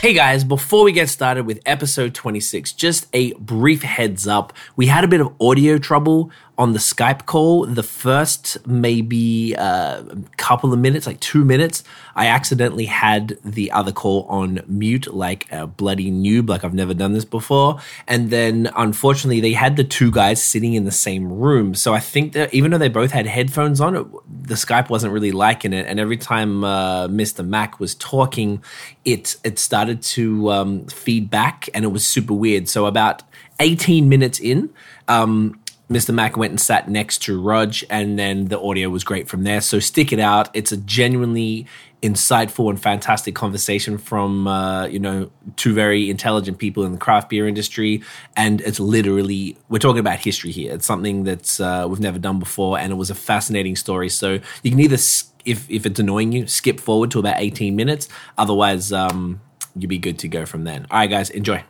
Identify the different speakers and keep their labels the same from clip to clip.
Speaker 1: Hey guys, before we get started with episode 26, just a brief heads up. We had a bit of audio trouble on the Skype call. The first maybe uh, couple of minutes, like two minutes, I accidentally had the other call on mute, like a bloody noob, like I've never done this before. And then unfortunately, they had the two guys sitting in the same room. So I think that even though they both had headphones on, it, the Skype wasn't really liking it. And every time uh, Mr. Mack was talking, it it started to um, feed back, and it was super weird. So about 18 minutes in, um, Mr. Mack went and sat next to Rog, and then the audio was great from there. So stick it out. It's a genuinely insightful and fantastic conversation from uh, you know two very intelligent people in the craft beer industry, and it's literally we're talking about history here. It's something that's uh, we've never done before, and it was a fascinating story. So you can either if if it's annoying you, skip forward to about eighteen minutes. Otherwise, um, you'll be good to go from then. All right, guys, enjoy.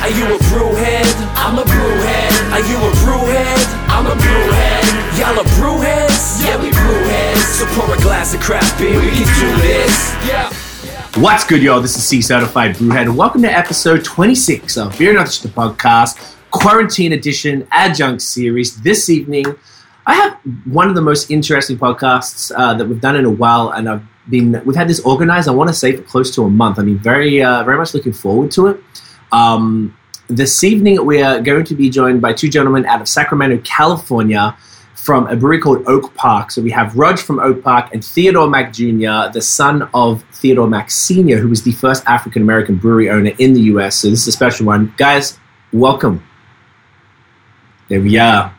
Speaker 2: Are you a brewhead? I'm a brewhead. Are you a brewhead? I'm a brewhead. Y'all are brewheads? Yeah, we brewheads. So pour a glass of craft beer, we can do this. Yeah.
Speaker 1: What's good, y'all? This is C Certified Brewhead, and welcome to episode 26 of Beer Not Just a Podcast, Quarantine Edition Adjunct Series. This evening, I have one of the most interesting podcasts uh, that we've done in a while, and I've been we've had this organized. I want to say for close to a month. I mean, very uh, very much looking forward to it. Um, this evening, we are going to be joined by two gentlemen out of Sacramento, California, from a brewery called Oak Park. So we have Rudge from Oak Park and Theodore Mack Jr., the son of Theodore Mack Sr., who was the first African American brewery owner in the US. So this is a special one. Guys, welcome. There we are.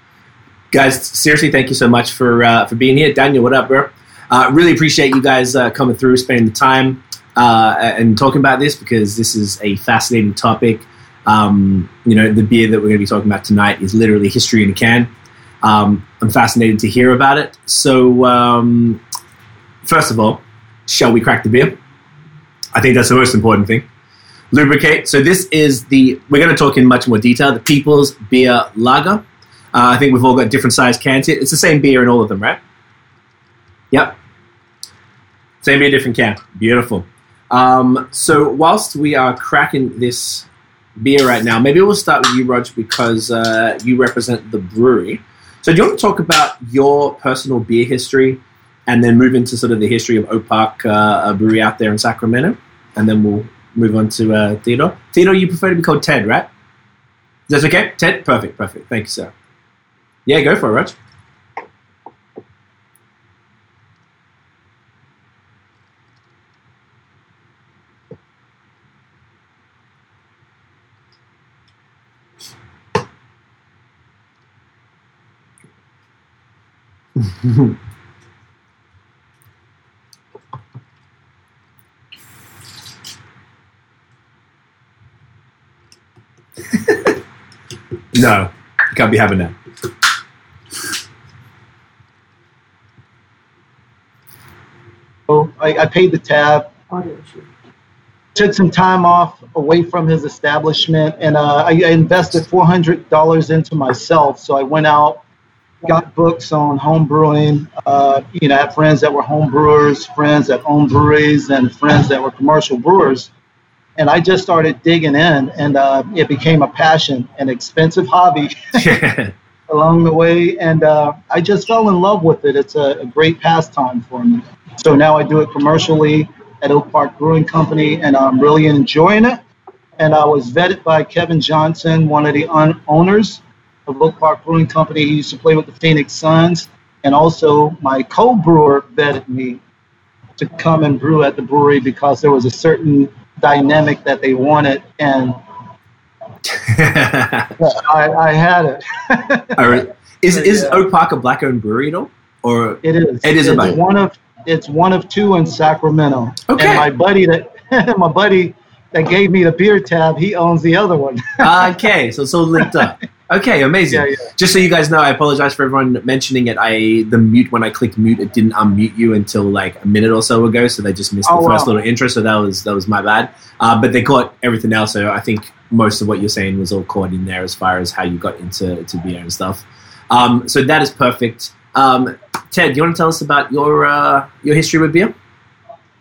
Speaker 1: Guys, seriously, thank you so much for uh, for being here. Daniel, what up, bro? Uh, really appreciate you guys uh, coming through, spending the time uh, and talking about this because this is a fascinating topic. Um, you know, the beer that we're going to be talking about tonight is literally history in a can. Um, I'm fascinated to hear about it. So, um, first of all, shall we crack the beer? I think that's the most important thing. Lubricate. So, this is the, we're going to talk in much more detail, the People's Beer Lager. Uh, I think we've all got different size cans here. It's the same beer in all of them, right? Yep. Same beer, different can. Beautiful. Um, so whilst we are cracking this beer right now, maybe we'll start with you, Rog, because uh, you represent the brewery. So do you want to talk about your personal beer history and then move into sort of the history of Oak Park uh, Brewery out there in Sacramento? And then we'll move on to uh, Theodore. Theodore, you prefer to be called Ted, right? Is that okay? Ted? Perfect, perfect. Thank you, sir. Yeah, go for it, Rog. no, you can't be having that.
Speaker 3: So I, I paid the tab. Took some time off away from his establishment, and uh, I, I invested four hundred dollars into myself. So I went out, got books on home brewing. Uh, you know, I had friends that were home brewers, friends that owned breweries, and friends that were commercial brewers. And I just started digging in, and uh, it became a passion, an expensive hobby along the way. And uh, I just fell in love with it. It's a, a great pastime for me. So now I do it commercially at Oak Park Brewing Company, and I'm really enjoying it. And I was vetted by Kevin Johnson, one of the un- owners of Oak Park Brewing Company. He used to play with the Phoenix Suns. And also, my co brewer vetted me to come and brew at the brewery because there was a certain dynamic that they wanted. And I, I had it.
Speaker 1: All right. Is, is Oak Park a black owned brewery at all? Or
Speaker 3: it is.
Speaker 1: It is
Speaker 3: it's
Speaker 1: a black
Speaker 3: one of it's one of two in Sacramento.
Speaker 1: Okay.
Speaker 3: And my buddy that my buddy that gave me the beer tab, he owns the other one.
Speaker 1: Ah, okay, so so linked up. Okay, amazing.
Speaker 3: Yeah, yeah.
Speaker 1: Just so you guys know, I apologize for everyone mentioning it. I the mute when I clicked mute, it didn't unmute you until like a minute or so ago, so they just missed
Speaker 3: Oh,
Speaker 1: the first
Speaker 3: wow.
Speaker 1: little intro. So that was that was my bad. Uh, but they caught everything else. So I think most of what you're saying was all caught in there as far as how you got into to beer and stuff. Um, so that is perfect. Um, Ted, do you want to tell us about your uh, your history with beer?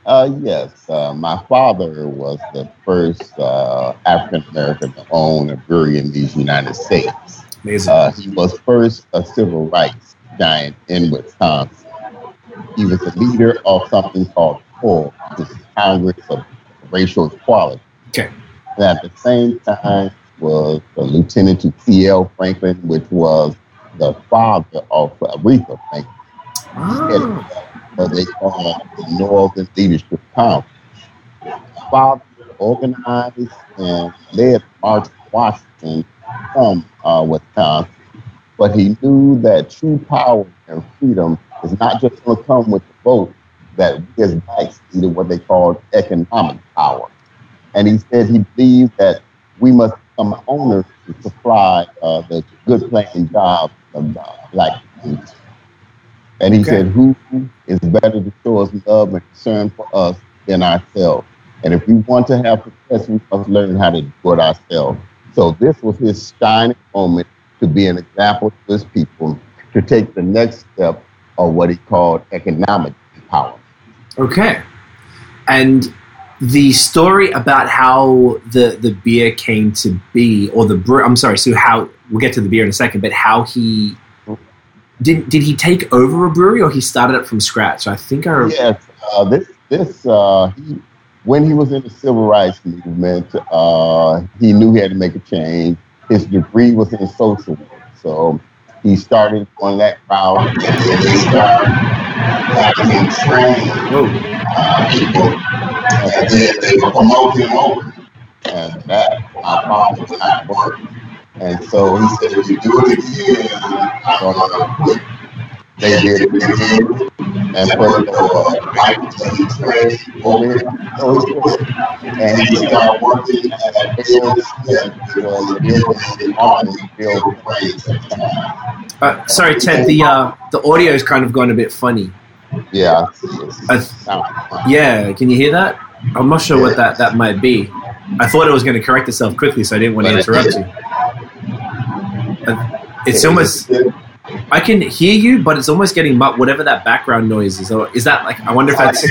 Speaker 4: Uh, yes, uh, my father was the first uh, African American to own a brewery in these United States.
Speaker 1: Amazing.
Speaker 4: Uh, he was first a civil rights giant in Wisconsin. He was a leader of something called CORE, the Congress of Racial Equality.
Speaker 1: Okay.
Speaker 4: And at the same time was the Lieutenant to C.L. Franklin, which was the father of Aretha Franklin.
Speaker 1: Ah,
Speaker 4: what they call the Northern Leadership Conference. Father organized and led March Washington from uh, Wisconsin, but he knew that true power and freedom is not just going to come with the vote, that we as blacks needed what they called economic power. And he said he believed that we must become owners to supply uh, the good paying jobs of uh, black communities. And he
Speaker 1: Okay.
Speaker 4: said, Who is better to show us love and concern for us than ourselves? And if we want to have success, we must learn how to do it ourselves. So this was his shining moment to be an example to his people to take the next step of what he called economic empowerment.
Speaker 1: okay. And the story about how the the beer came to be, or the brew. I'm sorry. So how we'll get to the beer in a second, but how he did did he take over a brewery or he started it from scratch? I think I. Re-
Speaker 4: Yes, uh, this this uh, he, when he was in the civil rights movement, uh, he knew he had to make a change. His degree was in social work, so he started on that route. And he started having trained
Speaker 1: Whoa.
Speaker 4: uh, people, and then they were promoting him over, and that my father was not working. And so he said, if you do it again, I'm quit. They did it again and put the white trade over here. So he quit. And he started working at Bill Smith Bill was the army, at the time.
Speaker 1: Uh, sorry, Ted. The uh, the audio is kind of gone a bit funny.
Speaker 4: Yeah.
Speaker 1: Th- yeah, can you hear that? I'm not sure what that that might be. I thought it was going to correct itself quickly, so I didn't want to interrupt you. It's almost. I can hear you, but it's almost getting mu- whatever that background noise is. Or is that like? I wonder if that's.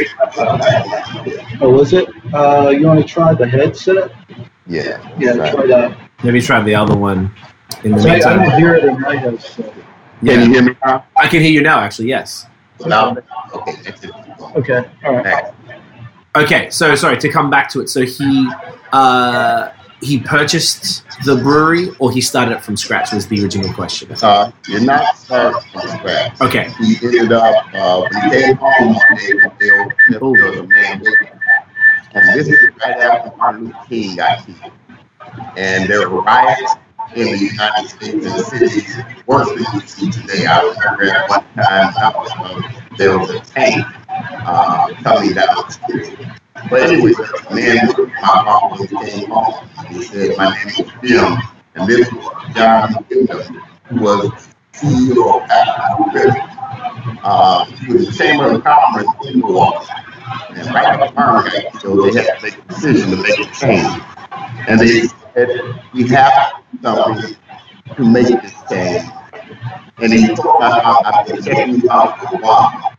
Speaker 3: Oh, was it? Uh, you want to try the headset?
Speaker 4: Yeah.
Speaker 3: Yeah,
Speaker 4: Right.
Speaker 3: try that.
Speaker 1: Maybe try the other one. In the
Speaker 3: I, I
Speaker 1: meantime,
Speaker 3: don't hear it in my headset.
Speaker 4: Can you hear me now?
Speaker 1: I can hear you now. Actually, yes.
Speaker 4: Now? Okay.
Speaker 3: Okay, all right.
Speaker 1: Okay, so sorry to come back to it. So he uh, he purchased the brewery, or he started it from scratch? Was the original question.
Speaker 4: Uh, you're not starting from scratch.
Speaker 1: Okay.
Speaker 4: He ended up, uh, came home one day, Bill Smith
Speaker 1: Ooh.
Speaker 4: was a man. And this is right after Martin Luther King got killed. And there were riots in the United States and cities worse than you see today. I remember at one time uh, there was a tank uh, coming down the street. But anyway, the man my when came home. He said, My name is Jim, and this was John Windham, who was CEO of African River. Uh, he was the Chamber of Commerce in Milwaukee. And right after Martin got killed, they had to make a decision to make a change. And they said, we have something to make this change. And he told mom, I've been checking out for a while.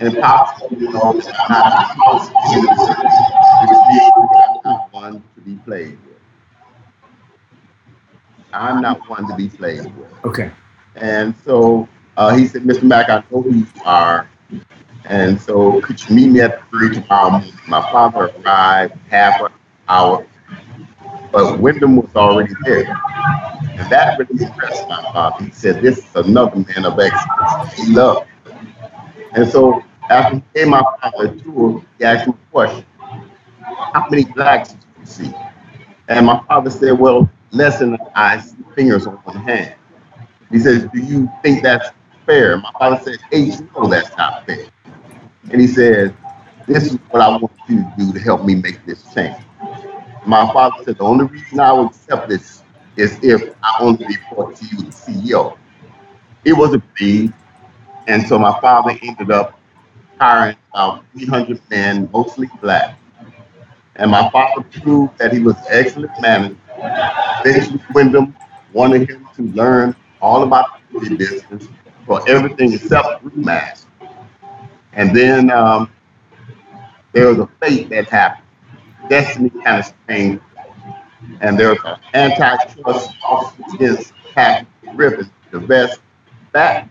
Speaker 4: And me, no, that I'm not a house citizen, which means I'm not one to be played with. I'm not one to be played with.
Speaker 1: Okay.
Speaker 4: And so uh, he said, Mr. Mack, I know who you are. And so could you meet me at the three tomorrow morning? My father arrived half an hour, but Windham was already there. And that really impressed my father. He said, this is another man of excellence. He loved. And so after he gave my father a tour, he asked him a question. How many blacks did you see? And my father said, well, less than I see fingers on one hand. He says, Do you think that's fair? My father said, H, no, that's not fair. And he said, This is what I want you to do to help me make this change. My father said, The only reason I will accept this is if I only report to you, the CEO. It was agreed. And so my father ended up hiring about 300 men, mostly black. And my father proved that he was excellent manager. Eventually, Windham wanted him to learn all about the business for everything except brewmaster. And then um, there was a fate that happened. Destiny kind of changed. And there was an antitrust lawsuit against Patrick Griffin, the best back.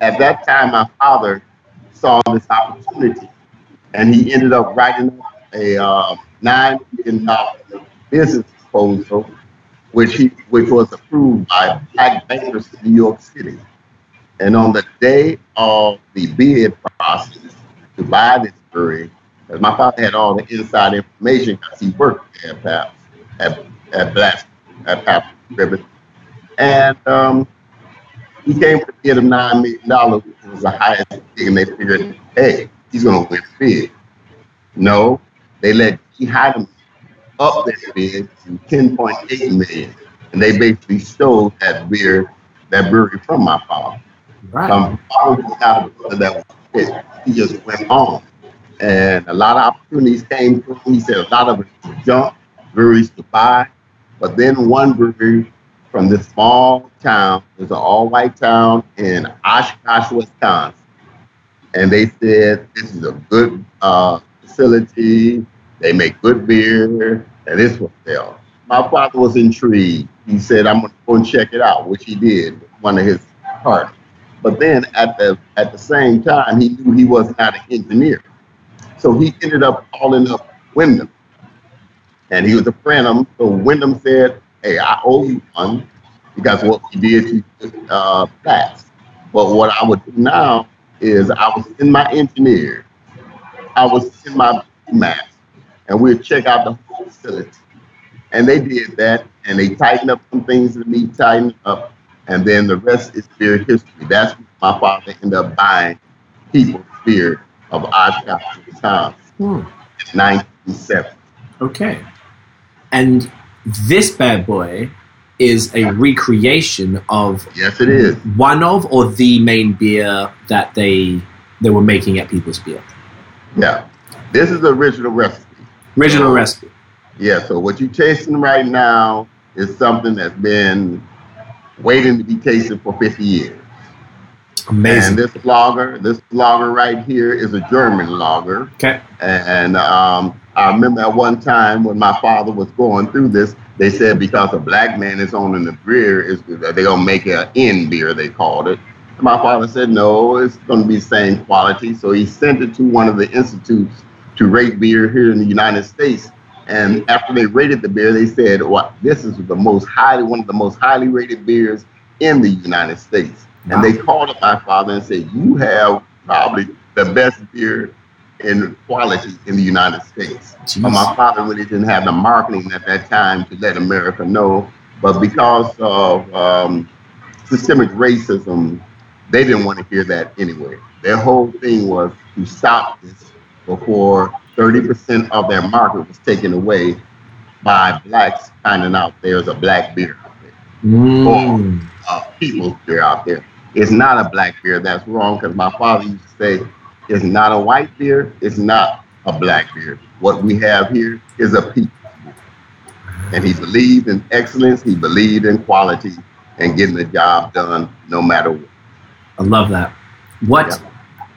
Speaker 4: At that time, my father saw this opportunity, and he ended up writing a uh, nine million dollar business proposal, which he which was approved by black bankers in New York City. And on the day of the bid process to buy this brewery, because my father had all the inside information because he worked at Pabst, at at Black at Ribbon, and um, he came with a bid of nine million dollars, which was the highest bid, and they figured, hey, he's going to win big. No, they let G. Heileman up their bid to 10.8 million, and they basically stole that beer, that brewery from my father.
Speaker 1: Right.
Speaker 4: Um, father was not a that was fit. He just went on, and a lot of opportunities came to him. He said a lot of it was junk breweries to buy, but then one brewery from this small town, it's an all-white town in Oshkosh, Wisconsin, and they said this is a good uh, facility. They make good beer, and this will sell. My father was intrigued. He said, "I'm going to go and check it out," which he did. One of his partners. But then at the at the same time, he knew he was not an engineer, so he ended up calling up Windham, and he was a friend of him. So Windham said, "Hey, I owe you one because what we did to uh, facts. But what I would do now is I was in my engineer, I was in my math, and we'd check out the whole facility. And they did that, and they tightened up some things that need tightened up, and then the rest is beer history. That's when my father ended up buying people's beer of Oshkosh, Wisconsin,
Speaker 1: Hmm.
Speaker 4: in 1970.
Speaker 1: Okay. And this bad boy is a recreation of
Speaker 4: Yes, it is.
Speaker 1: one of or the main beer that they they were making at People's Beer.
Speaker 4: Yeah. This is the original recipe.
Speaker 1: Original um, recipe.
Speaker 4: Yeah, so what you're tasting right now is something that's been waiting to be tasted for 50 years.
Speaker 1: Amazing.
Speaker 4: And this lager, this lager right here is a German lager.
Speaker 1: Okay.
Speaker 4: And um, I remember at one time when my father was going through this, they said because a black man is owning the beer, is they're gonna make an in beer, they called it. And my father said no, it's gonna be the same quality. So he sent it to one of the institutes to rate beer here in the United States. And after they rated the beer, they said, "Well, this is the most highly one of the most highly rated beers in the United States." And they called up my father and said, "You have probably the best beer in quality in the United States." But my father really didn't have the marketing at that time to let America know. But because of um, systemic racism, they didn't want to hear that anyway. Their whole thing was to stop this before 30% of their market was taken away by blacks finding out there's a black beer out there,
Speaker 1: Mm.
Speaker 4: uh, people's beer out there. It's not a black beer. That's wrong because my father used to say, it's not a white beer, it's not a black beer. What we have here is a people's beer. And he believed in excellence, he believed in quality and getting the job done no matter what.
Speaker 1: I love that. What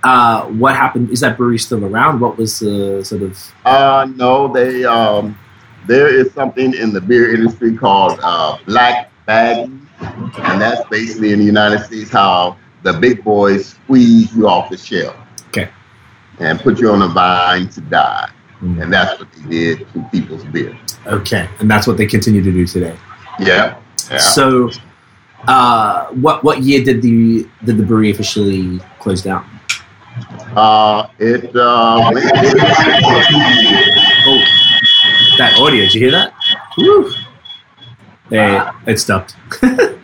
Speaker 1: uh, what happened? Is that brewery still around? What was the sort of
Speaker 4: Uh, no, they um, there is something in the beer industry called uh, black bagging, and that's basically in the United States how the big boys squeeze you off the shelf.
Speaker 1: Okay.
Speaker 4: And put you on a vine to die,
Speaker 1: Mm.
Speaker 4: and that's what they did to people's beer.
Speaker 1: okay? And that's what they continue to do today.
Speaker 4: Yeah. Yeah.
Speaker 1: So, uh, what what year did the did the brewery officially close down?
Speaker 4: Uh, it uh,
Speaker 1: Oh, that audio! Did you hear that? Woo. There, it stopped.
Speaker 4: it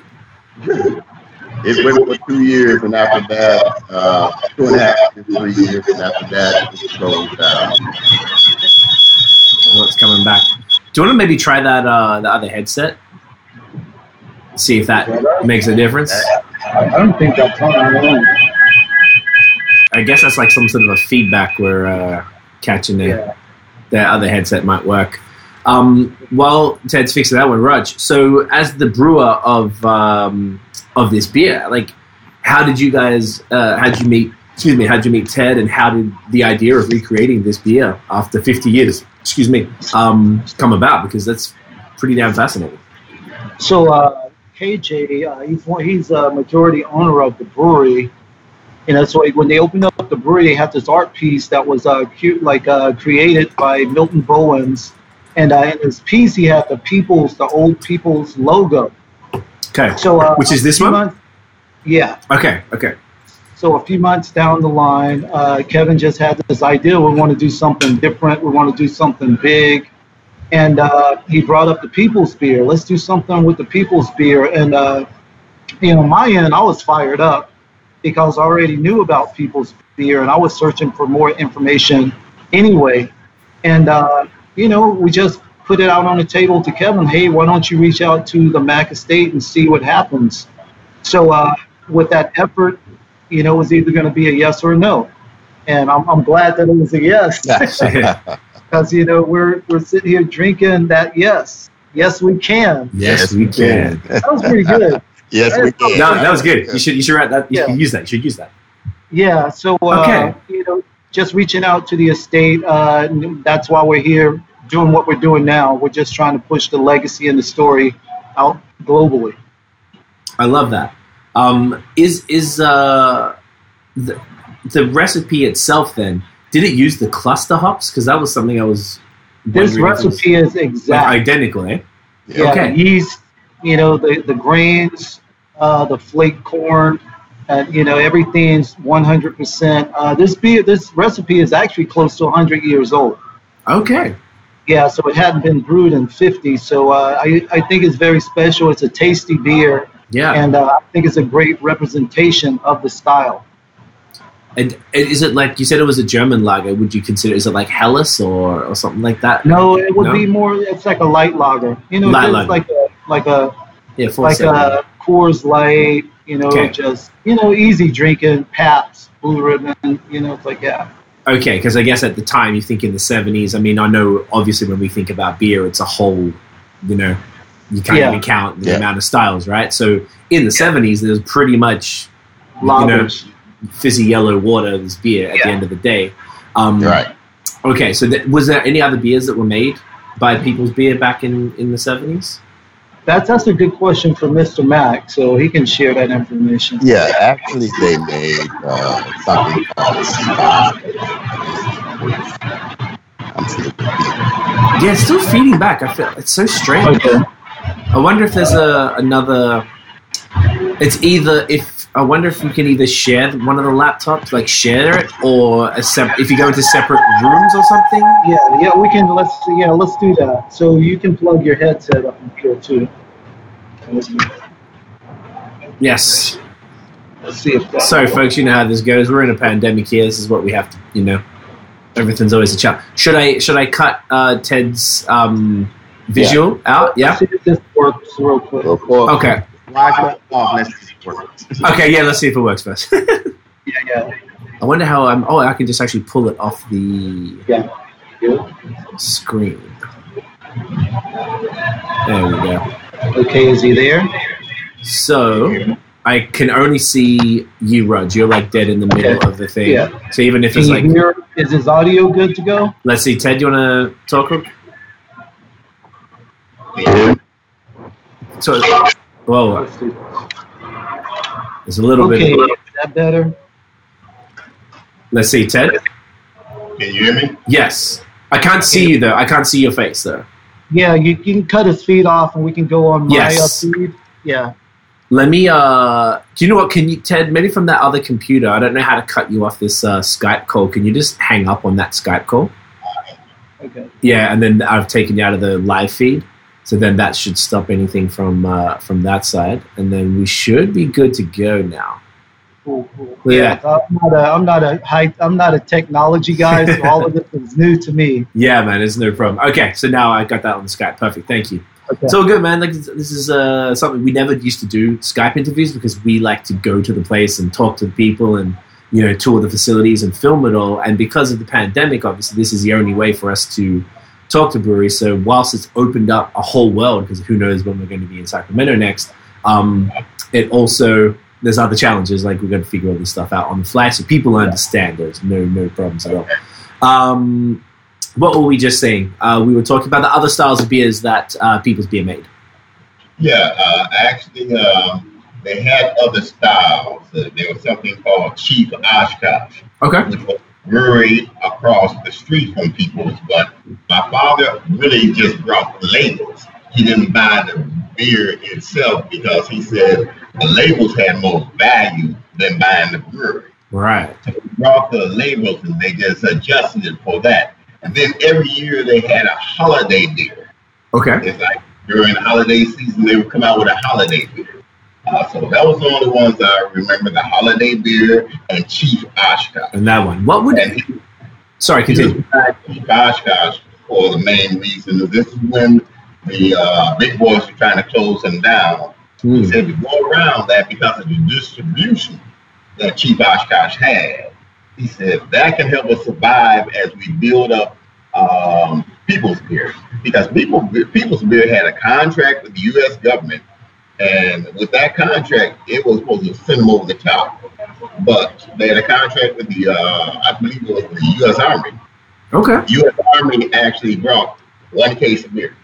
Speaker 4: went for two years, and after that, uh, two and a half to three years, and after that, it closed down.
Speaker 1: Oh, it's coming back. Do you want to maybe try that uh, the other headset? See if that makes a difference.
Speaker 3: I don't think that's on our own.
Speaker 1: I guess that's like some sort of a feedback we're uh, catching there.
Speaker 3: Yeah.
Speaker 1: The other headset might work. Um, while Ted's fixing that one, Raj. So, as the brewer of um, of this beer, like, how did you guys? Uh, how did you meet excuse me, how did you meet Ted, and how did the idea of recreating this beer after 50 years, excuse me, um, come about? Because that's pretty damn fascinating.
Speaker 3: So uh, KJ, uh, he's one, he's a majority owner of the brewery. You know, so when they opened up the brewery, they had this art piece that was uh, cute, like uh, created by Milton Bowens, and uh, in his piece he had the people's, the old people's logo.
Speaker 1: Okay.
Speaker 3: So uh,
Speaker 1: Which is this one?
Speaker 3: months- yeah.
Speaker 1: Okay. Okay.
Speaker 3: So a few months down the line, uh, Kevin just had this idea. We want to do something different. We want to do something big. And uh, he brought up the people's beer. Let's do something with the people's beer. And, uh, you know, my end, I was fired up because I already knew about people's beer and I was searching for more information anyway. And, uh, you know, we just put it out on the table to Kevin. Hey, why don't you reach out to the Mack Estate and see what happens? So uh, with that effort, you know, it was either going to be a yes or a no. And I'm, I'm glad that it was a yes because, you know, we're, we're sitting here drinking that yes. Yes, we can.
Speaker 1: yes, we can.
Speaker 3: That was pretty good.
Speaker 4: yes, we can.
Speaker 1: No, that was good. You should you should write that. You
Speaker 3: Yeah.
Speaker 1: should use that. You should use that.
Speaker 3: Yeah. So, uh,
Speaker 1: Okay.
Speaker 3: you know, just reaching out to the estate. Uh, that's why we're here doing what we're doing now. We're just trying to push the legacy and the story out globally.
Speaker 1: I love that. Um, is is uh, the, the recipe itself then? Did it use the cluster hops? Because that was something I was.
Speaker 3: This
Speaker 1: it was,
Speaker 3: recipe is
Speaker 1: like,
Speaker 3: exact.
Speaker 1: identical, eh?
Speaker 3: Yeah,
Speaker 1: Okay.
Speaker 3: the yeast, you know, the, the grains, uh, the flake corn, and you know, everything's 100%. Uh, this beer, this recipe is actually close to 100 years old.
Speaker 1: Okay.
Speaker 3: Yeah, so it hadn't been brewed in 50. So uh, I, I think it's very special. It's a tasty beer,
Speaker 1: Yeah.
Speaker 3: and uh, I think it's a great representation of the style.
Speaker 1: And, is it like you said? It was a German lager. Would you consider? Is it like Helles or, or something like that?
Speaker 3: No, it would
Speaker 1: No?
Speaker 3: be more. It's like a light lager. You know,
Speaker 1: Light
Speaker 3: it's
Speaker 1: lager.
Speaker 3: like a like a
Speaker 1: Yeah, four
Speaker 3: like
Speaker 1: seven.
Speaker 3: a Coors Light, you know,
Speaker 1: Okay.
Speaker 3: just you know, easy drinking, Pabst, Blue Ribbon, you know, it's like yeah,
Speaker 1: Okay, because I guess at the time you think in the seventies. I mean, I know obviously when we think about beer, it's a whole, you know, you can't
Speaker 3: Yeah.
Speaker 1: even count the
Speaker 4: Yeah.
Speaker 1: amount of styles, right? So in the seventies, there's pretty much you know,
Speaker 3: lagers.
Speaker 1: fizzy yellow water as beer at the end of the day. Um,
Speaker 4: Right.
Speaker 1: Okay, so th- was there any other beers that were made by People's Beer back in in the seventies?
Speaker 3: That's that's a good question for Mr. Mack, so he can share that information.
Speaker 4: Yeah, actually, they made uh, something called Spot.
Speaker 1: Yeah, it's still feeding back. I feel it's so strange.
Speaker 3: Okay.
Speaker 1: I wonder if there's a another. It's either if I wonder if you can either share one of the laptops, like share it, or a sep- if you go into separate rooms or something.
Speaker 3: Yeah, yeah, we can let's yeah, let's do that. So you can plug your headset up in here too.
Speaker 1: Yes.
Speaker 3: let's see if that
Speaker 1: So, folks, you know how this goes. We're in a pandemic here. This is what we have to, you know. Everything's always a challenge. Should I should I cut uh, Ted's um, visual out? Yeah.
Speaker 3: Let's see if this works real quick.
Speaker 4: Go for it.
Speaker 1: Okay.
Speaker 5: Why it off? Oh, let's see if it works.
Speaker 1: Okay. Yeah. Let's see if it works first.
Speaker 3: Yeah, yeah,
Speaker 1: I wonder how I'm. Oh, I can just actually pull it off the
Speaker 3: yeah. Good.
Speaker 1: screen. There we go.
Speaker 3: Okay, is he there?
Speaker 1: So I can only see you, Raj. You're like dead in the middle
Speaker 3: Okay.
Speaker 1: of the thing.
Speaker 3: Yeah.
Speaker 1: So even if
Speaker 3: Can
Speaker 1: it's like,
Speaker 3: hear? Is his audio good to go?
Speaker 1: let's see, Ted, you want to talk? So, whoa,
Speaker 3: Let's do this.
Speaker 1: there's a little
Speaker 3: Okay,
Speaker 1: bit.
Speaker 3: is that better?
Speaker 1: Let's see, Ted.
Speaker 5: Can you hear me?
Speaker 1: Yes, I can't see you though. I can't see your face though.
Speaker 3: Yeah, you, you can cut his feed off, and we can go on my
Speaker 1: Yes.
Speaker 3: uh, feed. Yeah.
Speaker 1: Let me. uh Do you know what? Can you, Ted? Maybe from that other computer. I don't know how to cut you off this uh, Skype call. Can you just hang up on that Skype call?
Speaker 3: Okay.
Speaker 1: Yeah, and then I've taken you out of the live feed, so then that should stop anything from uh, from that side, and then we should be good to go now.
Speaker 3: Cool, cool.
Speaker 1: Yeah.
Speaker 3: I'm not a, I'm not a high, I'm not a technology guy, so all of this is new to me.
Speaker 1: Yeah, man, it's no problem. Okay, so now I got that on Skype. Perfect, thank you.
Speaker 3: Okay.
Speaker 1: It's all good, man. Like this this is uh, something we never used to do Skype interviews because we like to go to the place and talk to the people and you know tour the facilities and film it all. And because of the pandemic, obviously, this is the only way for us to talk to breweries. So whilst it's opened up a whole world, because who knows when we're going to be in Sacramento next, um, it also there's other challenges like we've got to figure all this stuff out on the fly, so people understand. There's no no problems at all. Um, what were we just saying? Uh, we were talking about the other styles of beers that uh, People's Beer made.
Speaker 4: Yeah, uh, actually, um, they had other styles. Uh, there was something called Chief Oshkosh,
Speaker 1: Okay.
Speaker 4: which was brewery across the street from People's. But my father really just brought the labels. He didn't buy the beer itself because he said the labels had more value than buying the brewery.
Speaker 1: Right.
Speaker 4: So we brought the labels and they just adjusted it for that. And then every year they had a holiday beer.
Speaker 1: Okay.
Speaker 4: It's like during the holiday season, they would come out with a holiday beer. Uh, so that was the only ones I remember: the holiday beer and Chief Oshkosh.
Speaker 1: And that one. What would?
Speaker 4: And he,
Speaker 1: Sorry, continue.
Speaker 4: Chief Oshkosh for the main reason this is when the uh, big boys were trying to close them down. He
Speaker 1: Hmm.
Speaker 4: said to go around that because of the distribution that Chief Oshkosh had. He said that can help us survive as we build up um, People's Beer because People People's Beer had a contract with the U.S. government, and with that contract, it was supposed to send them over the top. But they had a contract with the, uh, I believe it was the U.S. Army.
Speaker 1: Okay.
Speaker 4: U.S. Army actually brought one case of beer.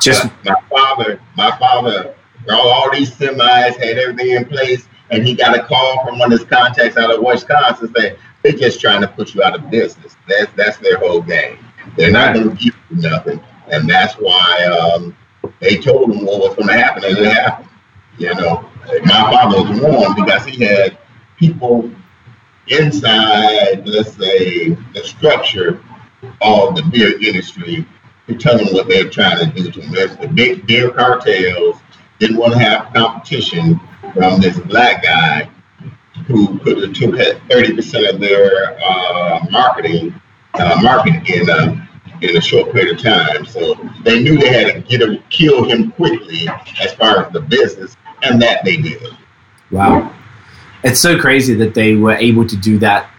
Speaker 1: Just
Speaker 4: my father, my father brought all these semis, had everything in place, and he got a call from one of his contacts out of Wisconsin saying they're just trying to put you out of business. That's that's their whole game. They're not going to give you nothing, and that's why um, they told him what was going to happen, and it happened. You know, my father was warned because he had people inside, let's say, the structure of the beer industry to tell them what they're trying to do to them. There's the big beer cartels didn't want to have competition from this black guy who could have took thirty percent of their uh, marketing uh, market in a in a short period of time. So they knew they had to get him, kill him quickly as far as the business, and that they did.
Speaker 1: Wow. It's so crazy that they were able to do that,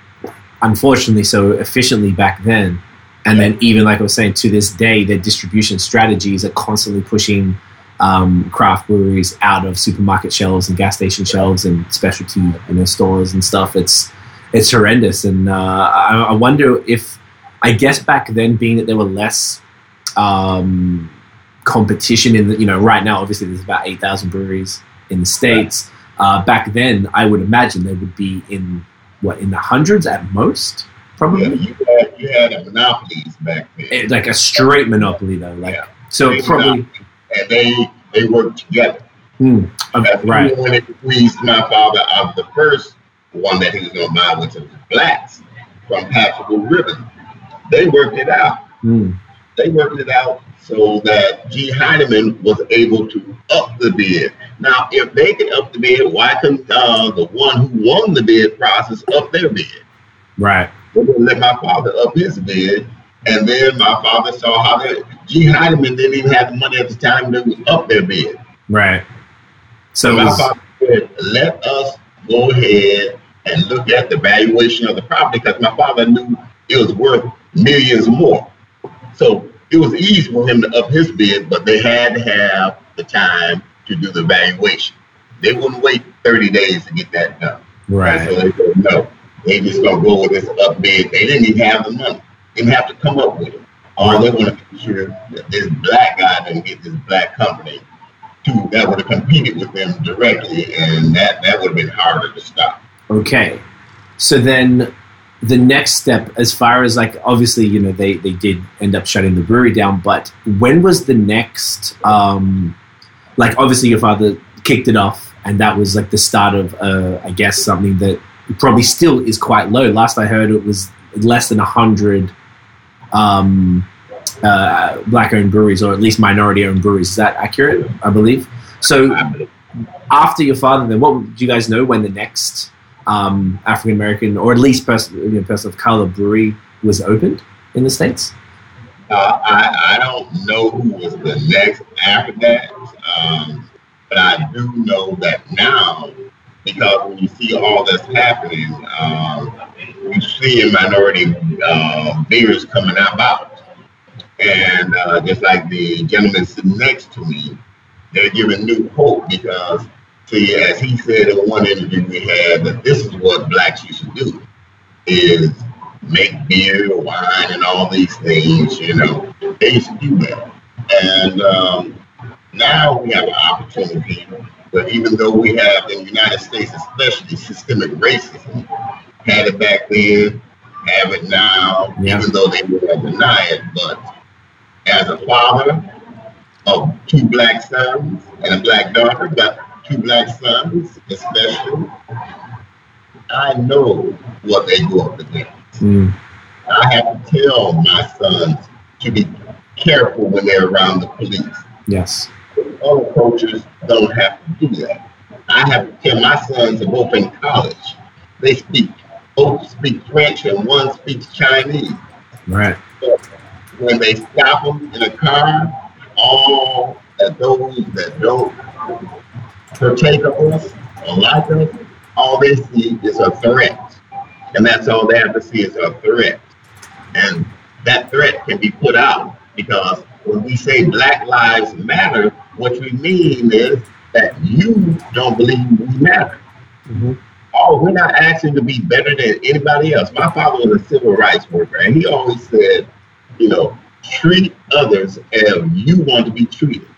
Speaker 1: unfortunately, so efficiently back then. And then, even like I was saying, to this day, their distribution strategies are constantly pushing um, craft breweries out of supermarket shelves and gas station shelves and specialty you know, stores and stuff. It's it's horrendous, and uh, I, I wonder if I guess back then, being that there were less um, competition in the you know right now, obviously there's about eight thousand breweries in the states. Uh, back then, I would imagine they would be in what in the hundreds at most, probably.
Speaker 4: Yeah, you had you had a monopolies back then.
Speaker 1: Eh, like a straight monopoly though. Like
Speaker 4: Yeah.
Speaker 1: so, probably
Speaker 4: and they they worked together.
Speaker 1: uh,
Speaker 4: That's
Speaker 1: right.
Speaker 4: When it squeezed my father out of the first one that he was going to buy, which was Blatz from Pabst Blue Ribbon. They worked it out.
Speaker 1: Hmm,
Speaker 4: They worked it out so that G. Heileman was able to up the bid. Now, if they can up the bid, why couldn't uh, the one who won the bid process up their bid?
Speaker 1: right.
Speaker 4: They didn't let my father up his bid. And then my father saw how they, G. Heileman didn't even have the money at the time to up their bid.
Speaker 1: Right. So
Speaker 4: So my
Speaker 1: was,
Speaker 4: father said, let us go ahead and look at the valuation of the property because my father knew it was worth millions more. So it was easy for him to up his bid, but they had to have the time to do the valuation. They wouldn't wait 30 days to get that done.
Speaker 1: right.
Speaker 4: So they said, no, they just gonna go with this up bid. They didn't even have the money. They didn't have to come up with it. Or they want to make sure that this black guy doesn't get this black company to that would have competed with them directly, and that that would have been harder to stop.
Speaker 1: Okay. So then the next step, as far as like, obviously, you know, they, they did end up shutting the brewery down, but when was the next, um, like, obviously your father kicked it off, and that was like the start of, uh, I guess, something that probably still is quite low. Last I heard, it was less than a 100 um, uh, black owned breweries, or at least minority owned breweries. Is that accurate? I believe. So after your father, then what do you guys know when the next um, African American or at least person, you know, person of color brewery was opened in the states?
Speaker 4: Uh, I, I don't know who was the next after that, um, but I do know that now, because when you see all that's happening, um, we see minority uh, beers coming about. And uh, just like the gentleman sitting next to me, they're giving new hope because See, as he said in one interview we had, that this is what blacks used to do, is make beer, wine, and all these things, you know. They used to do that. And um, now we have an opportunity, but even though we have in the United States, especially systemic racism, had it back then, have it now,
Speaker 1: Yeah.
Speaker 4: even though they would deny it. But as a father of two black sons and a black daughter, got two black sons especially, I know what they go up against.
Speaker 1: Mm.
Speaker 4: I have to tell my sons to be careful when they're around the police.
Speaker 1: Yes.
Speaker 4: Other coaches don't have to do that. I have to tell my sons are both in college. They speak both speak French and one speaks Chinese.
Speaker 1: Right.
Speaker 4: When they stop them in a car, all those that don't partake of us or like us, all they see is a threat. And that's all they have to see is a threat. And that threat can be put out because when we say Black Lives Matter, what we mean is that you don't believe we matter.
Speaker 1: Mhm.
Speaker 4: Oh, we're not asking to be better than anybody else. My father was a civil rights worker, and he always said, you know, treat others as you want to be treated.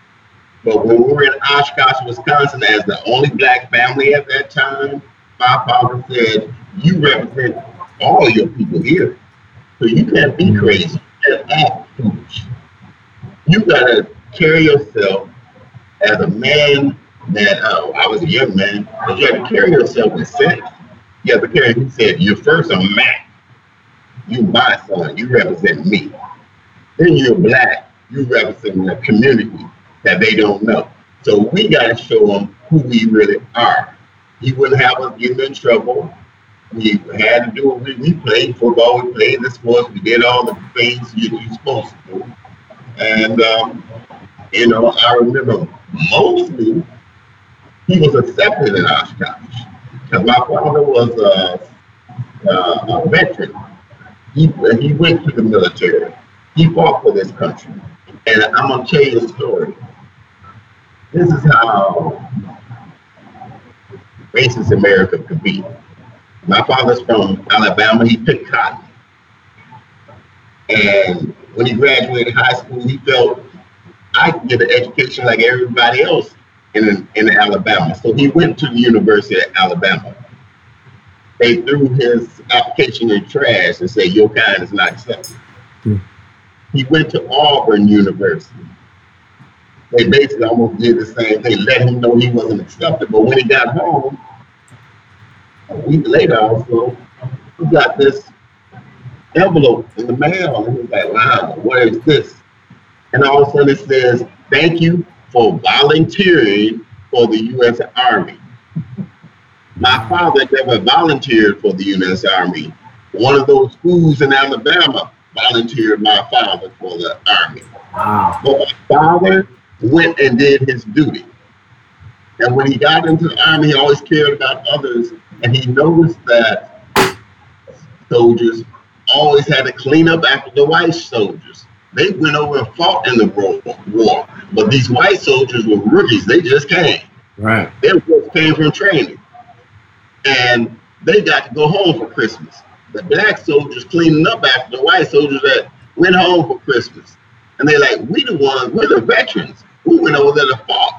Speaker 4: But when we were in Oshkosh, Wisconsin, as the only black family at that time, my father said, you represent all your people here. So you can't be crazy. You can't act foolish. You gotta carry yourself as a man that oh, I was a young man, but you have to carry yourself with sense. You have to carry, he said, you're first a man. You my son, you represent me. Then you're black, you represent the community that they don't know. So we gotta show them who we really are. He wouldn't have us getting in trouble. We had to do what we, played football, we played the sports, we did all the things you, you're supposed to do. And, um, you know, I remember mostly he was accepted in Oshkosh. Because my father was a, a, a veteran. He, he went to the military. He fought for this country. And I'm going to tell you a story. This is how racist America could be. My father's from Alabama. He picked cotton. And when he graduated high school, he felt I can get an education like everybody else in, in Alabama. So he went to the University of Alabama. They threw his application in trash and said, Your kind is not accepted.
Speaker 1: Hmm.
Speaker 4: He went to Auburn University. They basically almost did the same thing, let him know he wasn't accepted. But when he got home, a week later also, he got this envelope in the mail. And he was like, wow, what is this? And all of a sudden it says, thank you for volunteering for the U.S. Army. My father never volunteered for the U.S. Army. One of those schools in Alabama volunteered my father for the Army.
Speaker 1: Wow.
Speaker 4: But my father went and did his duty. And when he got into the army, he always cared about others. And he noticed that soldiers always had to clean up after the white soldiers. They went over and fought in the war, war. But these white soldiers were rookies. They just came.
Speaker 1: Right.
Speaker 4: They just came from training. And they got to go home for Christmas. The black soldiers cleaning up after the white soldiers that went home for Christmas. And they're like, we the ones, we're the veterans. We went over there to fought.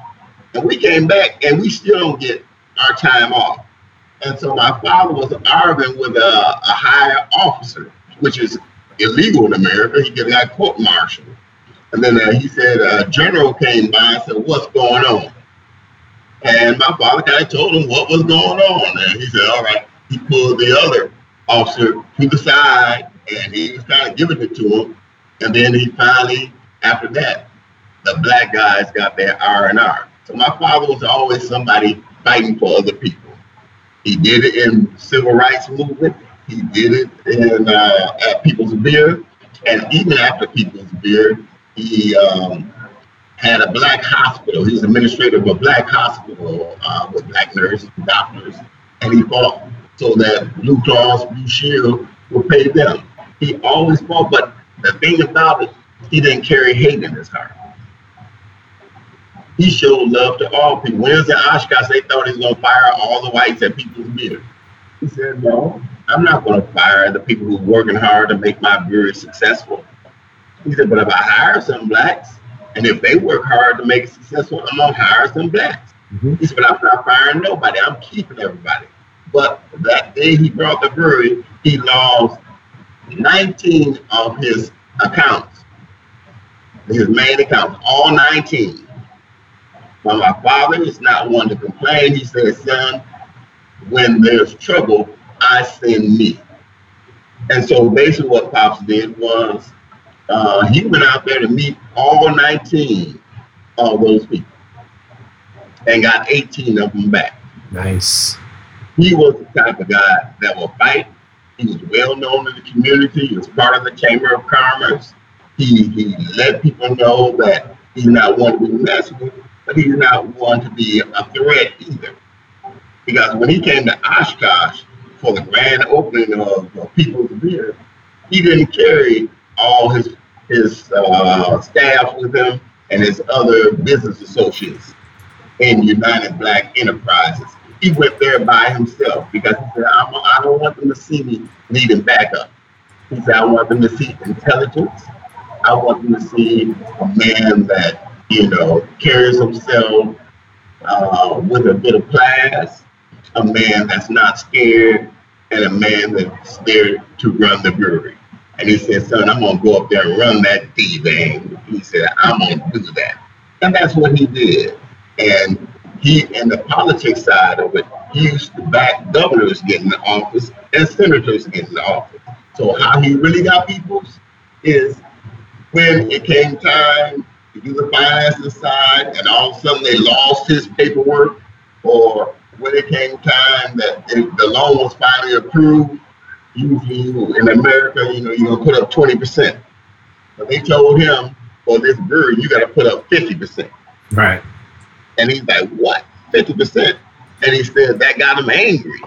Speaker 4: And we came back and we still don't get our time off. And so my father was arguing with a, a higher officer, which is illegal in America. He got court martialed. And then uh, he said, a general came by and said, what's going on? And my father kind of told him what was going on. And he said, all right. He pulled the other officer to the side and he was kind of giving it to him. And then he finally, after that, the black guys got their R and R. So my father was always somebody fighting for other people. He did it in civil rights movement. He did it in uh, at People's Beer, and even after People's Beer, he um, had a black hospital. He was administrator of a black hospital uh, with black nurses and doctors, and he fought so that Blue Cross Blue Shield would pay them. He always fought, but the thing about it, he didn't carry hate in his heart. He showed love to all people. When he was in Oshkosh, they thought he was going to fire all the whites at People's Beer. He said, no, I'm not going to fire the people who are working hard to make my brewery successful. He said, but if I hire some blacks, and if they work hard to make it successful, I'm going to hire some blacks. Mm-hmm. He said, but I'm not firing nobody. I'm keeping everybody. But that day he brought the brewery, he lost 19 of his accounts, his main accounts, all 19. But my father is not one to complain. He said, son, when there's trouble, I send me. And so basically what Pops did was uh, he went out there to meet all 19 of those people and got 18 of them back.
Speaker 1: Nice.
Speaker 4: He was the type of guy that will fight. He was well known in the community. He was part of the Chamber of Commerce. He, he let people know that he's not one to be messed with, but he's not one to be a threat either. Because when he came to Oshkosh for the grand opening of, of People's Beer, he didn't carry all his his uh, staff with him and his other business associates in United Black Enterprises. He went there by himself because he said, I'm, I don't want them to see me needing backup. He said, I want them to see intelligence. I want them to see a man that, you know, carries himself uh, with a bit of class, a man that's not scared, and a man that's there to run the brewery. And he said, son, I'm going to go up there and run that D bang. He said, I'm going to do that. And that's what he did. And he, in the politics side of it, used to back governors getting the office and senators getting the office. So how he really got people's is when it came time to do the finances side and all of a sudden they lost his paperwork or when it came time that it, the loan was finally approved, usually in America, you know, you're gonna put up 20%. But they told him, for this brewery, you gotta put up 50%.
Speaker 1: Right.
Speaker 4: And he's like, what? 50%? And he said that got him angry.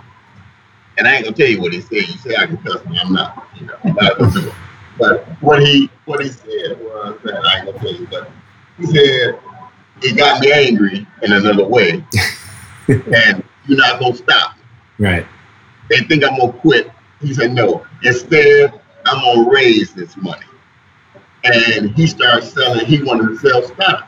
Speaker 4: And I ain't gonna tell you what he said. You say I can cuss me, I'm not, you know, I'm not gonna do it. But what he what he said was that I ain't gonna tell you, but he said it got me angry in another way. and you're not gonna stop.
Speaker 1: Right.
Speaker 4: They think I'm gonna quit. He said, no. Instead, I'm gonna raise this money. And he started selling, he wanted to sell stock.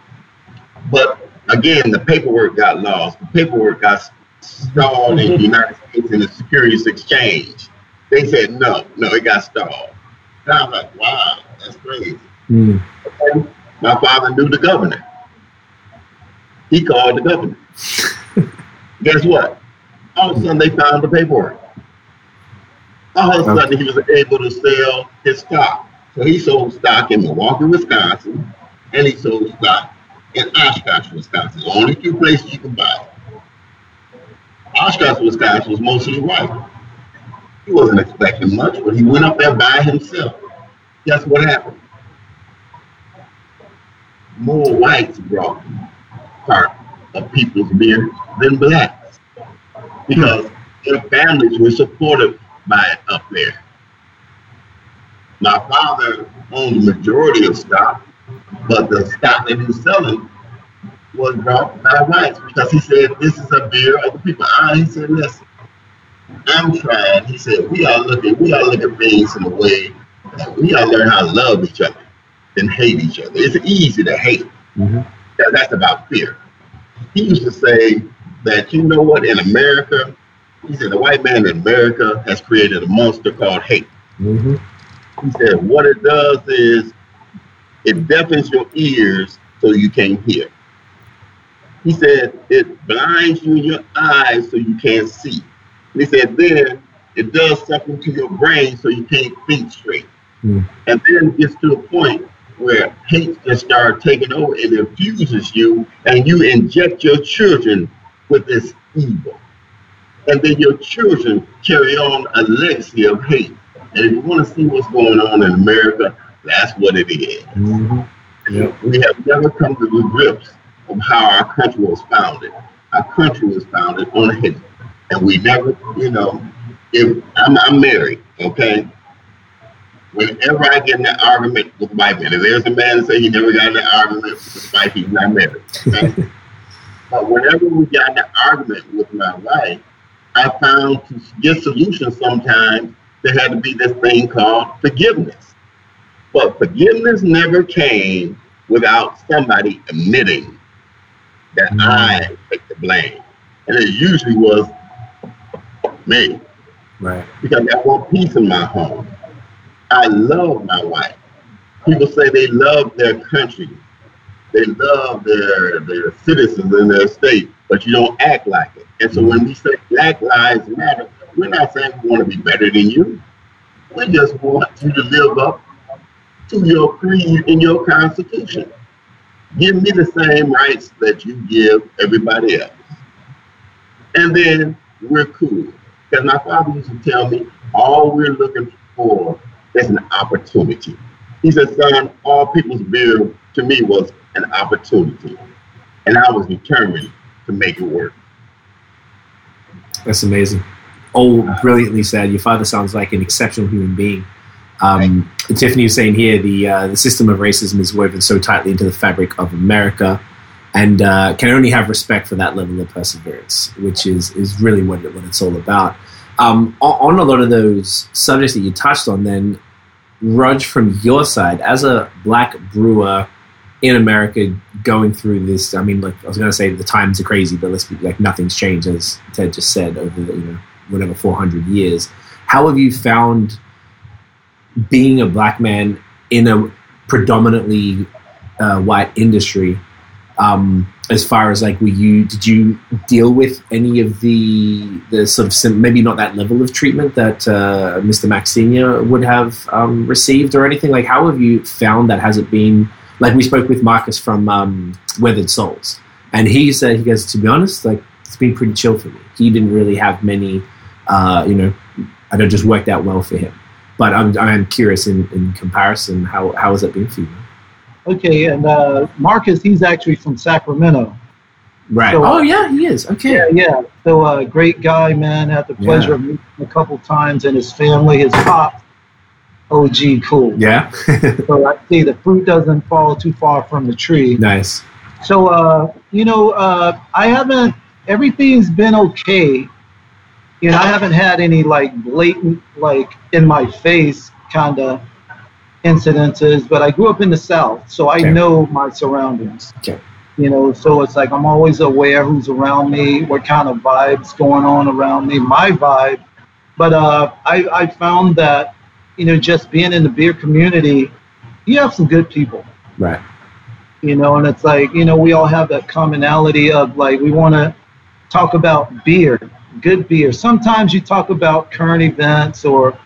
Speaker 4: But again, the paperwork got lost. The paperwork got stalled in the United States in the Securities Exchange. They said no, no, it got stalled. And I was like, wow, that's crazy.
Speaker 1: Mm.
Speaker 4: My father knew the governor. He called the governor. Guess what? All of a sudden they found the paperwork. All of a sudden he was able to sell his stock. So he sold stock in Milwaukee, Wisconsin, and he sold stock in Oshkosh, Wisconsin. The only two places you can buy it. Oshkosh, Wisconsin was mostly white. He wasn't expecting much, but he went up there by himself. Guess what happened? More whites brought part of people's beer than blacks because their families were supported by it up there. My father owned the majority of stock, but the stock that he was selling was brought by whites because he said, This is a beer of the people. Ah, he said, Listen, I'm trying. He said, We all look at we all look at things in a way that we all learn how to love each other than hate each other. It's easy to hate.
Speaker 1: Mm-hmm.
Speaker 4: That, that's about fear. He used to say that you know what in America, he said the white man in America has created a monster called hate.
Speaker 1: Mm-hmm.
Speaker 4: He said what it does is it deafens your ears so you can't hear. He said it blinds you in your eyes so you can't see. And he said then it does something to your brain so you can't think straight.
Speaker 1: Mm.
Speaker 4: And then it gets to a point where hate just starts taking over and infuses you and you inject your children with this evil. And then your children carry on a legacy of hate. And if you want to see what's going on in America, that's what it is.
Speaker 1: Mm-hmm. Yep.
Speaker 4: We have never come to the grips of how our country was founded. Our country was founded on hate. And we never, you know, if I'm, I'm married, okay? whenever I get in an argument with my men, if there's a man that say he never got in an argument with white, he's not married. Okay? but whenever we got in an argument with my wife, I found to get solutions sometimes there had to be this thing called forgiveness. But forgiveness never came without somebody admitting that mm-hmm. I take the blame. And it usually was me.
Speaker 1: Right.
Speaker 4: Because I want peace in my home. I love my wife. People say they love their country. They love their their citizens in their state, but you don't act like it. And so when we say Black Lives Matter, we're not saying we want to be better than you. We just want you to live up to your creed and your constitution. Give me the same rights that you give everybody else. And then we're cool. Because my father used to tell me, all we're looking for is an opportunity. He said, son, all people's beer to me was an opportunity. And I was determined to make it work.
Speaker 1: That's amazing. Oh, brilliantly said. Your father sounds like an exceptional human being. Um, Tiffany was saying here the uh, the system of racism is woven so tightly into the fabric of America, and uh, can only have respect for that level of perseverance, which is is really what what it's all about. Um, on, a lot of those subjects that you touched on, then, Raj, from your side, as a black brewer in America, going through this, I mean, like I was going to say, the times are crazy, but let's be like nothing's changed, as Ted just said, over the, you know whatever 400 years. How have you found being a black man in a predominantly uh, white industry? Um, as far as like, were you did you deal with any of the the sort of maybe not that level of treatment that uh, Mr. Mack Senior would have um, received or anything? Like, how have you found that? Has it been like we spoke with Marcus from um, Weathered Souls, and he said he goes to be honest, like it's been pretty chill for me. He didn't really have many uh, you know, and it just worked out well for him. But I'm, I'm curious in, in comparison, how, how has it been for you?
Speaker 3: Okay, and uh, Marcus, he's actually from Sacramento.
Speaker 1: Right. So, oh, yeah, he is. Okay.
Speaker 3: Yeah, yeah. So, uh, great guy, man. Had the pleasure yeah. of meeting him a couple times, and his family, his pop, OG, cool.
Speaker 1: Yeah.
Speaker 3: so I see the fruit doesn't fall too far from the tree.
Speaker 1: Nice.
Speaker 3: So, uh, you know, uh, I haven't. Everything's been okay you know, I haven't had any like blatant, like in my face kind of incidences, but I grew up in the South, so I okay. know my surroundings.
Speaker 1: Okay.
Speaker 3: You know, so it's like I'm always aware who's around me, what kind of vibes going on around me, my vibe. But uh, I, I found that, you know, just being in the beer community, you have some good people.
Speaker 1: Right.
Speaker 3: You know, and it's like, you know, we all have that commonality of like, we want to talk about beer good beer. Sometimes you talk about current events or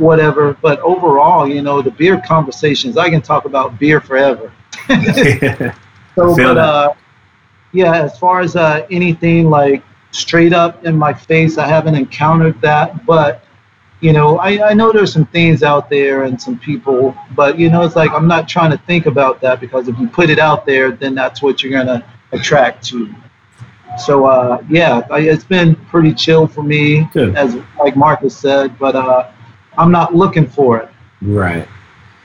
Speaker 3: whatever, but overall, you know, the beer conversations, I can talk about beer forever. so, but uh, yeah, as far as uh, anything like straight up in my face, I haven't encountered that, but you know, I, I know there's some things out there and some people, but you know, it's like I'm not trying to think about that because if you put it out there, then that's what you're gonna attract to. So uh, yeah, it's been pretty chill for me, Good. as like Marcus said. But uh, I'm not looking for it.
Speaker 1: Right.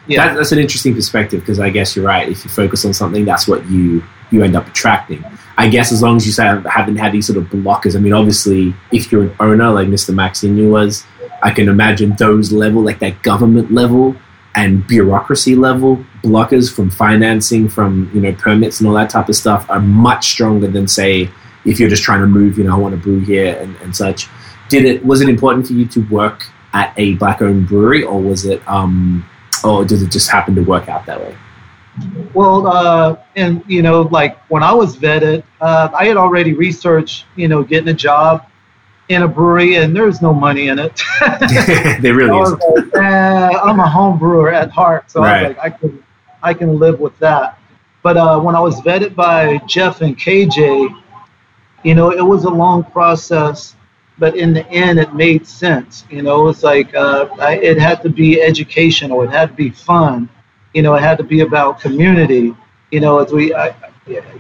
Speaker 1: Yeah, that, that's an interesting perspective because I guess you're right. If you focus on something, that's what you you end up attracting. I guess as long as you say, haven't had these sort of blockers. I mean, obviously, if you're an owner like Mr. Maxine was, I can imagine those level, like that government level and bureaucracy level blockers from financing, from you know permits and all that type of stuff are much stronger than say if you're just trying to move, you know, I want to brew here and, and such. Did it was it important for you to work at a black owned brewery or was it um or did it just happen to work out that way?
Speaker 3: Well, uh, and you know, like when I was vetted, uh, I had already researched, you know, getting a job in a brewery, and there's no money in it.
Speaker 1: they really is.
Speaker 3: Like, eh, I'm a home brewer at heart, so right. I was like, I can, I can live with that. But uh, when I was vetted by Jeff and KJ, you know, it was a long process, but in the end, it made sense. You know, it's like uh, I, it had to be educational, it had to be fun, you know, it had to be about community. You know, as we, I,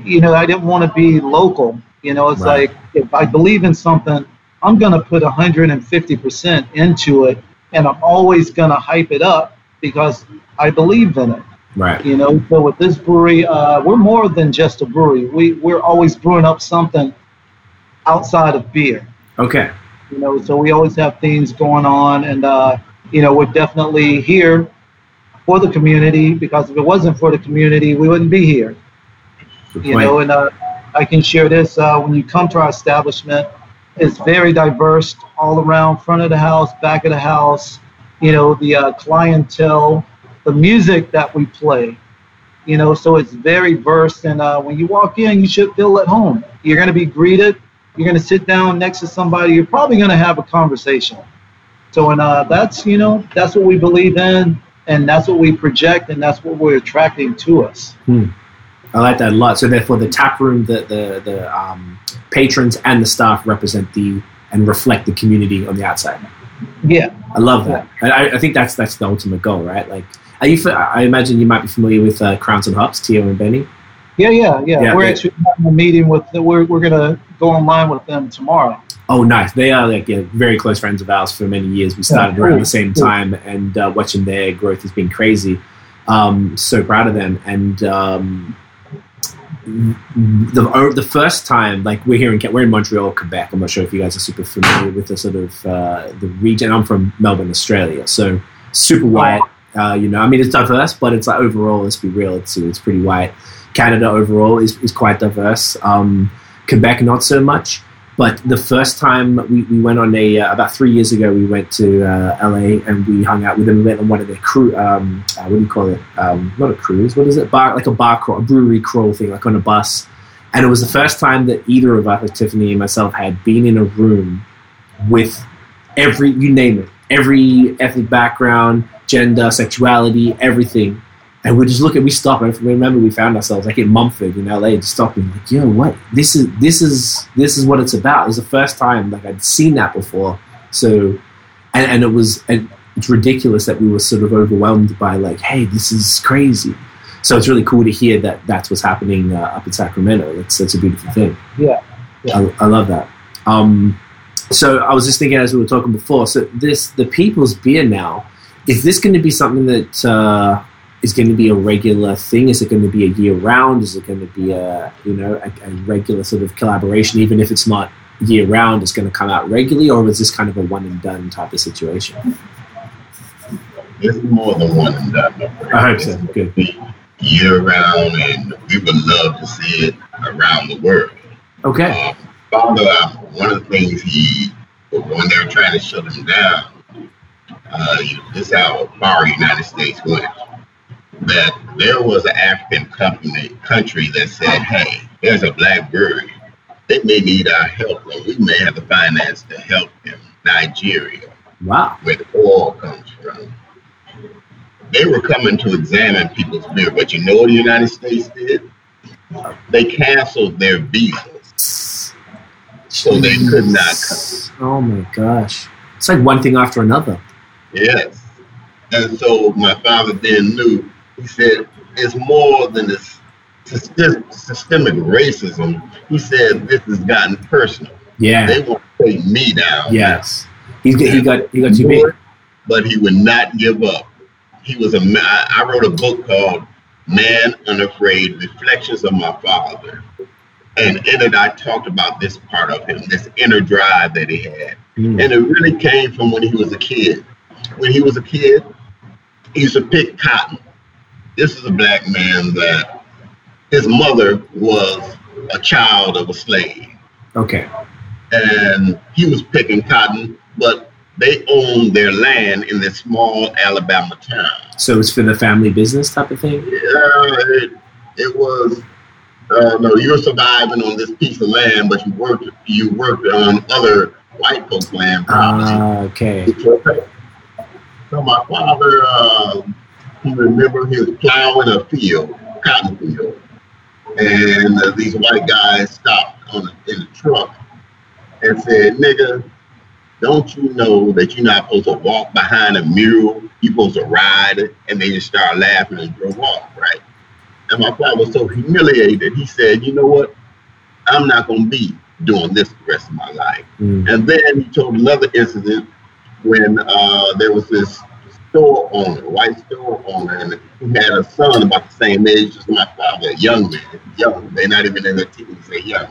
Speaker 3: you know, I didn't want to be local. You know, it's right. like if I believe in something, I'm going to put 150% into it, and I'm always going to hype it up because I believe in it.
Speaker 1: Right.
Speaker 3: You know, so with this brewery, uh, we're more than just a brewery. We we're always brewing up something outside of beer.
Speaker 1: Okay.
Speaker 3: You know, so we always have things going on, and uh, you know, we're definitely here for the community because if it wasn't for the community, we wouldn't be here.
Speaker 1: Good
Speaker 3: You
Speaker 1: point.
Speaker 3: know, and uh, I can share this uh, when you come to our establishment, it's very diverse all around, front of the house, back of the house. You know, the uh, clientele, the music that we play. You know, so it's very diverse, and uh, when you walk in, you should feel at home. You're going to be greeted. You're going to sit down next to somebody. You're probably going to have a conversation. So, and uh, that's you know, that's what we believe in, and that's what we project, and that's what we're attracting to us.
Speaker 1: I like that a lot. So therefore, the tap room, the the, the um, patrons and the staff represent the and reflect the community on the outside.
Speaker 3: Yeah.
Speaker 1: I love that. And I, I think that's that's the ultimate goal, right? Like, are you? I imagine you might be familiar with uh, Crowns and Hops, Teo and Beny.
Speaker 3: Yeah, yeah, yeah.
Speaker 1: Yeah,
Speaker 3: we're
Speaker 1: they-
Speaker 3: actually having a meeting with. We're we're gonna go online with them tomorrow.
Speaker 1: Oh, nice. They are like yeah, very close friends of ours for many years. We started
Speaker 3: cool,
Speaker 1: around the same
Speaker 3: cool.
Speaker 1: time, and uh, watching their growth has been crazy. Um, so proud of them. And um, the oh, the first time, like we're here in we're in Montreal, Quebec. I'm not sure if you guys are super familiar with the sort of uh, the region. I'm from Melbourne, Australia, so super white. Uh, you know, I mean, it's diverse, but it's like overall, let's be real, it's it's pretty white. Canada overall is, is quite diverse. Um, Quebec, not so much. But the first time we, we went on a uh, about three years ago, we went to uh, LA and we hung out with them. We went on one of their crew. Um, uh, what do you call it? Um, not a cruise. What is it? Bar like a bar crawl, a brewery crawl thing, like on a bus. And it was the first time that either of us, like Tiffany and myself, had been in a room with every you name it, every ethnic background, gender, sexuality, everything. And we just look at, we stop, and we remember we found ourselves like in Mumford in LA, just stopping, like, yo, what? This is this is this is what it's about. It was the first time like I'd seen that before. So, and, and it was and it's ridiculous that we were sort of overwhelmed by like, hey, this is crazy. So it's really cool to hear that that's what's happening uh, up in Sacramento. It's it's a beautiful thing.
Speaker 3: Yeah. Yeah.
Speaker 1: I, I love that. Um, so I was just thinking as we were talking before. So this the people's beer now is this going to be something that uh, is going to be a regular thing? Is it going to be a year round? Is it going to be a you know a, a regular sort of collaboration? Even if it's not year round, it's going to come out regularly, or is this kind of a one and done type of situation?
Speaker 4: It's more than one and done.
Speaker 1: I hope so. Good.
Speaker 4: Year round, and we would love to see it around the world.
Speaker 1: Okay.
Speaker 4: Um, Father, one of the things he, when they were trying to shut him down, uh, this is how far the United States went. That there was an African company country that said, "Hey, there's a black bird. They may need our help, and we may have the finance to help them." Nigeria,
Speaker 1: Wow.
Speaker 4: where the oil comes from. They were coming to examine people's beer, but you know what the United States did? They canceled their visas. So they could not come.
Speaker 1: Oh my gosh. It's like one thing after another.
Speaker 4: Yes. And so my father then knew, he said, it's more than this systemic racism. He said, this has gotten personal.
Speaker 1: Yeah.
Speaker 4: They want to take me down.
Speaker 1: Yes. He's he got he got too big.
Speaker 4: But he would not give up. He was a I wrote a book called Man Unafraid Reflections of My Father. And in it, I talked about this part of him, this inner drive that he had.
Speaker 1: Mm.
Speaker 4: And it really came from when he was a kid. When he was a kid, he used to pick cotton. This is a black man that his mother was a child of a slave.
Speaker 1: Okay.
Speaker 4: And he was picking cotton, but they owned their land in this small Alabama town.
Speaker 1: So it's for the family business type of thing.
Speaker 4: Yeah, it, it was. Uh, no, you're surviving on this piece of land, but you worked you worked on other white folks' land.
Speaker 1: Ah, okay.
Speaker 4: So my father, uh, he remember he was plowing a field, cotton field, and uh, these white guys stopped on the, in the truck and said, "Nigga, don't you know that you're not supposed to walk behind a mule? You're supposed to ride it." And they just started laughing and drove off, right? And my father was so humiliated. He said, "You know what? I'm not gonna be doing this the rest of my life."
Speaker 1: Mm.
Speaker 4: And then he told another incident when uh, there was this store owner, white store owner, and he had a son about the same age as my father, a young man, young. They're not even in their teens, they're young.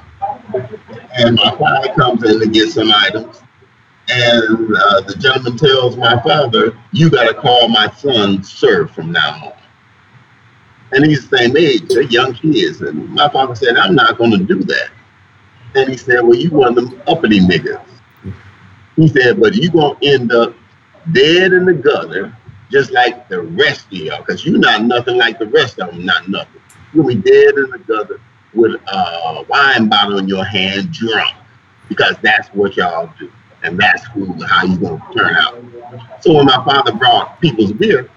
Speaker 4: And my father comes in to get some items, and uh, the gentleman tells my father, "You got to call my son sir from now on." And he's the same age, they're young kids. And my father said, "I'm not going to do that." And he said, "Well, you one of them uppity niggas." He said, "But you gonna end up dead in the gutter, just like the rest of y'all, because you're not nothing like the rest of them, not nothing. You'll be dead in the gutter with a wine bottle in your hand, drunk, because that's what y'all do. And that's who, how you're going to turn out. So when my father brought people's beer,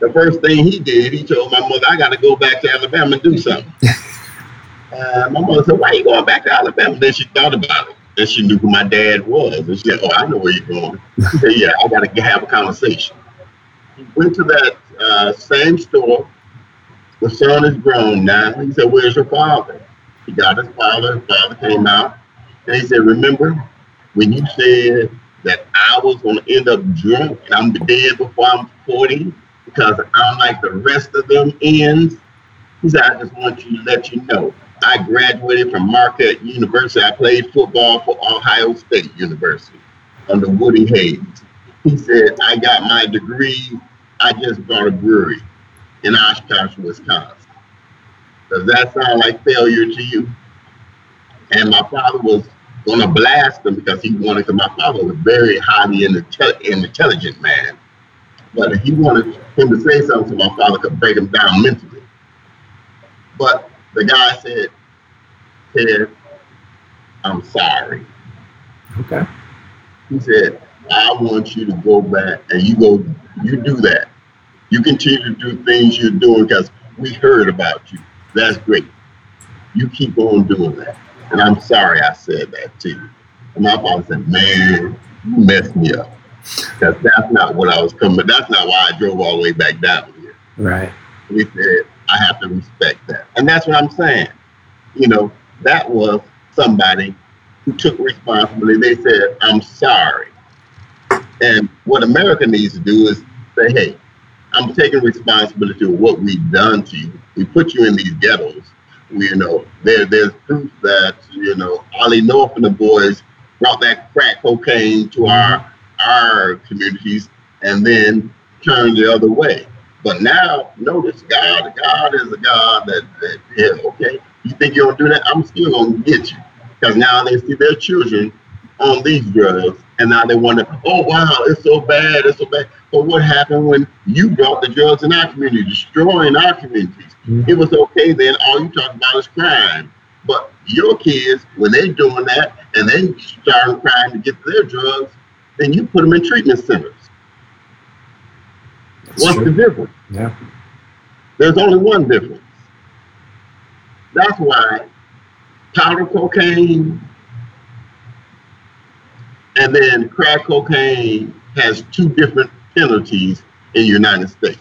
Speaker 4: the first thing he did, he told my mother, I got to go back to Alabama and do something. uh, my mother said, why are you going back to Alabama? Then she thought about it. And she knew who my dad was. And she said, Oh, I know where you're going. Said, Yeah, I got to have a conversation. He went to that uh, same store. The son is grown now. He said, Where's your father? He got his father. His father came out. And he said, Remember when you said that I was going to end up drunk and I'm dead before I'm 40 because I'm like the rest of them ends? He said, I just want you to let you know I graduated from Marquette University. I played football for Ohio State University under Woody Hayes. He said, I got my degree. I just bought a brewery in Oshkosh, Wisconsin. Does that sound like failure to you? And my father was going to blast him because he wanted, because my father was a very highly intelligent man. But he wanted him to say something so my father could break him down mentally. But the guy said, Ted, I'm sorry.
Speaker 1: Okay.
Speaker 4: He said, I want you to go back and you go, you do that. You continue to do things you're doing because we heard about you. That's great. You keep on doing that. And I'm sorry I said that to you. And my father said, man, you messed me up. Because that's not what I was coming. That's not why I drove all the way back down here.
Speaker 1: Right.
Speaker 4: He said, I have to respect that. And that's what I'm saying. You know, that was somebody who took responsibility. They said, I'm sorry. And what America needs to do is say, hey, I'm taking responsibility of what we've done to you. We put you in these ghettos. We, you know, there, there's proof that, you know, Ollie North and the boys brought that crack cocaine to our our communities and then turned the other way. But now, notice God, God is a God that, that yeah, okay, you think you don't do that? I'm still gonna get you. Because now they see their children on these drugs, and now they wonder, oh wow, it's so bad, it's so bad. But what happened when you brought the drugs in our community, destroying our communities? Mm-hmm. It was okay then. All you talk about is crime. But your kids, when they're doing that and they start crime to get their drugs, then you put them in treatment centers. That's What's true. the difference?
Speaker 1: Yeah.
Speaker 4: There's only one difference. That's why powder cocaine and then crack cocaine has two different penalties in the United States.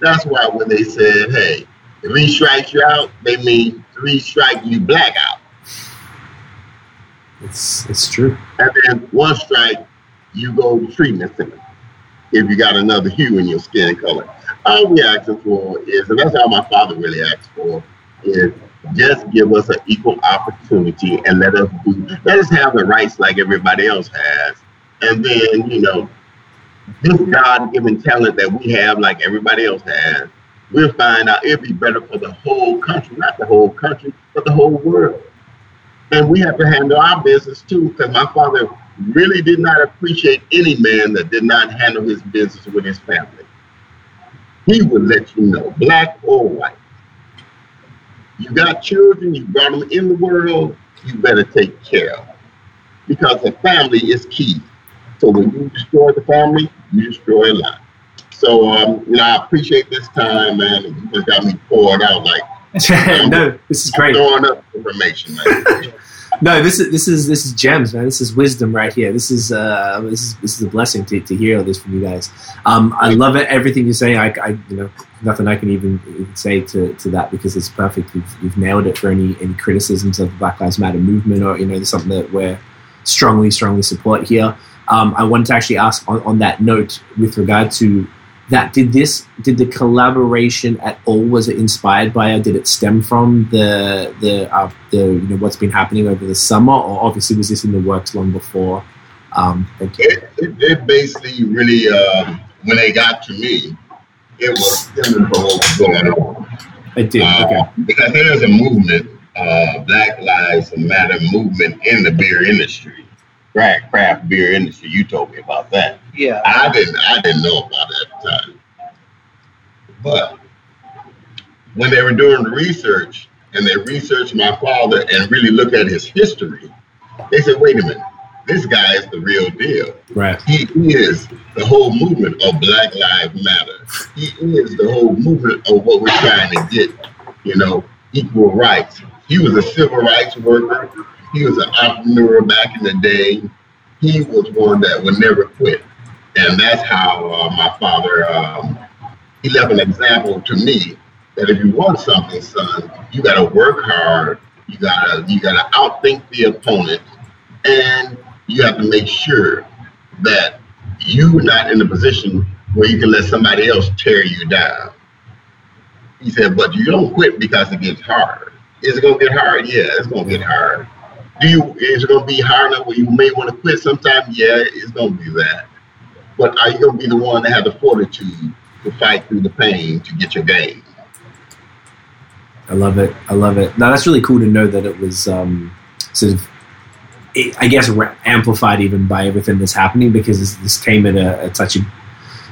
Speaker 4: That's why when they said, hey, three strikes you out, they mean three strikes you black out.
Speaker 1: It's it's true.
Speaker 4: And then one strike, you go to treatment center if you got another hue in your skin color. All we asking for is, and that's all my father really asked for, is just give us an equal opportunity and let us do, let us have the rights like everybody else has. And then, you know, this God-given talent that we have, like everybody else has, we'll find out it'll be better for the whole country, not the whole country, but the whole world. And we have to handle our business too, because my father really did not appreciate any man that did not handle his business with his family. He would let you know, black or white. You got children, you brought them in the world, you better take care of them. Because the family is key. So when you destroy the family, you destroy a lot. So um, you know, I appreciate this time, man. You just got me poured out like
Speaker 1: no, this is great.
Speaker 4: Throwing up information, man.
Speaker 1: no, this is this is this is gems, man. This is wisdom right here. This is uh, this is this is a blessing to, to hear all this from you guys. Um, I love it. Everything you say, I, I you know nothing I can even, say to, to that because it's perfect. You've, you've nailed it for any any criticisms of the Black Lives Matter movement or you know something that we're strongly strongly support here. um, I wanted to actually ask on, on that note with regard to that. Did this did the collaboration at all was it inspired by or did it stem from the the uh, the you know what's been happening over the summer or obviously was this in the works long before? Um, thank you.
Speaker 4: It, it, it basically really, um, when they got to me, it was stemming from what was going on.
Speaker 1: It did.
Speaker 4: Uh,
Speaker 1: Okay.
Speaker 4: Because there's a movement, uh, Black Lives Matter movement in the beer industry, craft, craft beer industry. You told me about that.
Speaker 3: Yeah.
Speaker 4: I didn't. I didn't know about it at the time. But when they were doing the research and they researched my father and really looked at his history, they said, "Wait a minute, this guy is the real deal.
Speaker 1: Right.
Speaker 4: He is the whole movement of Black Lives Matter. He is the whole movement of what we're trying to get, you know, equal rights. He was a civil rights worker. He was an entrepreneur back in the day. He was one that would never quit. And that's how uh, my father, um, he left an example to me that if you want something, son, you got to work hard. You gotta, you gotta outthink the opponent, and you have to make sure that you're not in a position where you can let somebody else tear you down. He said, but you don't quit because it gets hard. Is it gonna get hard? Yeah, it's gonna get hard. Do you is it gonna be hard enough where you may want to quit sometime? Yeah, it's gonna be that. But are you gonna be the one that have the fortitude to fight through the pain to get your gain?
Speaker 1: I love it. I love it. Now that's really cool to know that it was um, sort of, it, I guess, amplified even by everything that's happening because this, this came at a, such a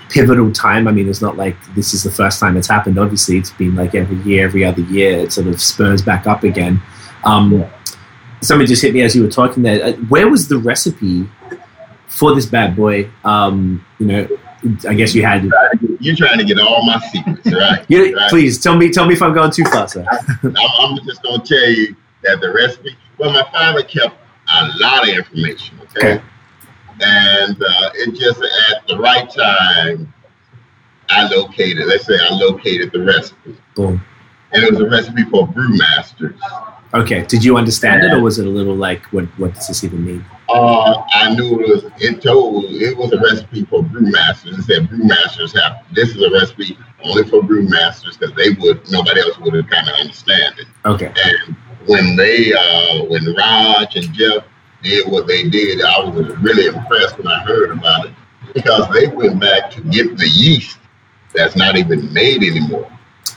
Speaker 1: pivotal time. I mean, it's not like this is the first time it's happened. Obviously, it's been like every year, every other year. It sort of spurs back up again. Um, Somebody just hit me as you were talking there. Uh, Where was the recipe for this bad boy? Um, you know, I guess you had.
Speaker 4: You're trying to get all my secrets, right?
Speaker 1: You,
Speaker 4: Right.
Speaker 1: Please tell me. Tell me if I'm going too far, sir.
Speaker 4: I'm, I'm just gonna tell you that the recipe. Well, my father kept a lot of information. Okay,
Speaker 1: Okay.
Speaker 4: and uh, it just at the right time, I located. Let's say I located the recipe,
Speaker 1: Boom.
Speaker 4: and it was a recipe for brewmasters.
Speaker 1: Okay. Did you understand it, or was it a little like, what? What does this even mean?
Speaker 4: Uh, I knew it was. It told it was a recipe for brewmasters. It said brewmasters have. This is a recipe only for brewmasters because they would. Nobody else would have kind of understand it.
Speaker 1: Okay.
Speaker 4: And when they, uh, when Raj and Jeff did what they did, I was really impressed when I heard about it because they went back to get the yeast that's not even made anymore.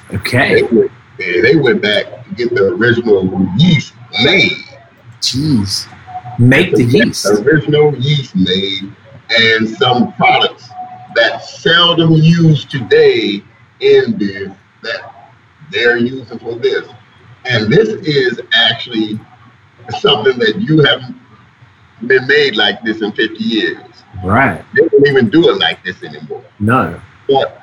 Speaker 4: They
Speaker 1: Okay.
Speaker 4: went, they they went back to get the original yeast made.
Speaker 1: Jeez. Make the yeast.
Speaker 4: The original yeast made and some products that seldom used today in beer that they're using for this. And this is actually something that you haven't been made like this in 50 years.
Speaker 1: Right.
Speaker 4: They don't even do it like this anymore.
Speaker 1: No.
Speaker 4: But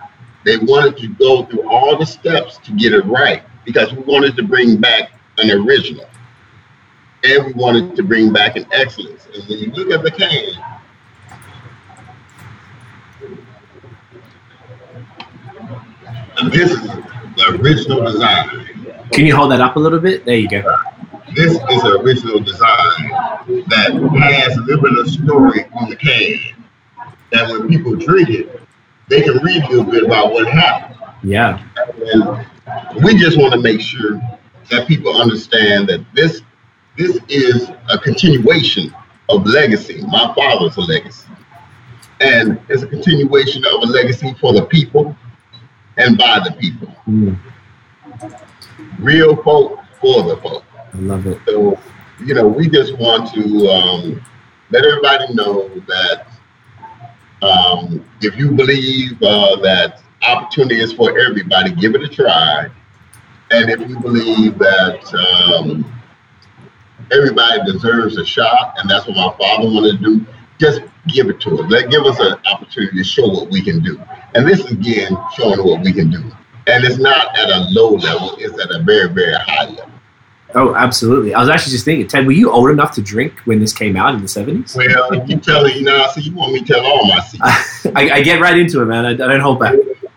Speaker 4: they wanted to go through all the steps to get it right because we wanted to bring back an original. And we wanted to bring back an excellence. And when you look at the can, this is the original design.
Speaker 1: Can you hold that up a little bit? There you go.
Speaker 4: This is an original design that has a little bit of story on the can. That when people drink it, they can read a little bit about what happened.
Speaker 1: Yeah.
Speaker 4: And we just want to make sure that people understand that this this is a continuation of legacy. My father's a legacy. And it's a continuation of a legacy for the people and by the people.
Speaker 1: Mm,
Speaker 4: Real folk for the folk.
Speaker 1: I love it.
Speaker 4: So, you know, we just want to um, let everybody know that um, if you believe uh, that opportunity is for everybody, give it a try. And if you believe that um, everybody deserves a shot, and that's what my father wanted to do, just give it to us. Let give us an opportunity to show what we can do. And this is again showing what we can do. And it's not at a low level; it's at a very, very high level.
Speaker 1: Oh, absolutely. I was actually just thinking, Ted, were you old enough to drink when this came out in the 70s?
Speaker 4: Well, you tell it, you know, I so you want me to tell all my secrets.
Speaker 1: I, I get right into it, man. I, I don't hold back.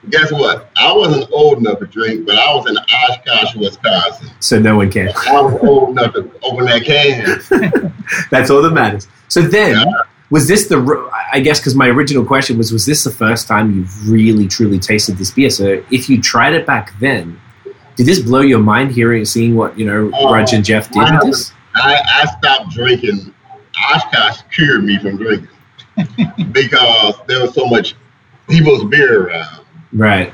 Speaker 4: Guess what? I wasn't old enough to drink, but I was in Oshkosh, Wisconsin.
Speaker 1: So no one can.
Speaker 4: I was old enough to open that can.
Speaker 1: That's all that matters. So then,
Speaker 4: Yeah.
Speaker 1: was this the? I guess because my original question was, was this the first time you've really truly tasted this beer? So if you tried it back then, did this blow your mind hearing, seeing what you know
Speaker 4: Oh,
Speaker 1: Raj and Jeff did with this?
Speaker 4: I, I stopped drinking. Oshkosh cured me from drinking because there was so much people's beer around.
Speaker 1: Right.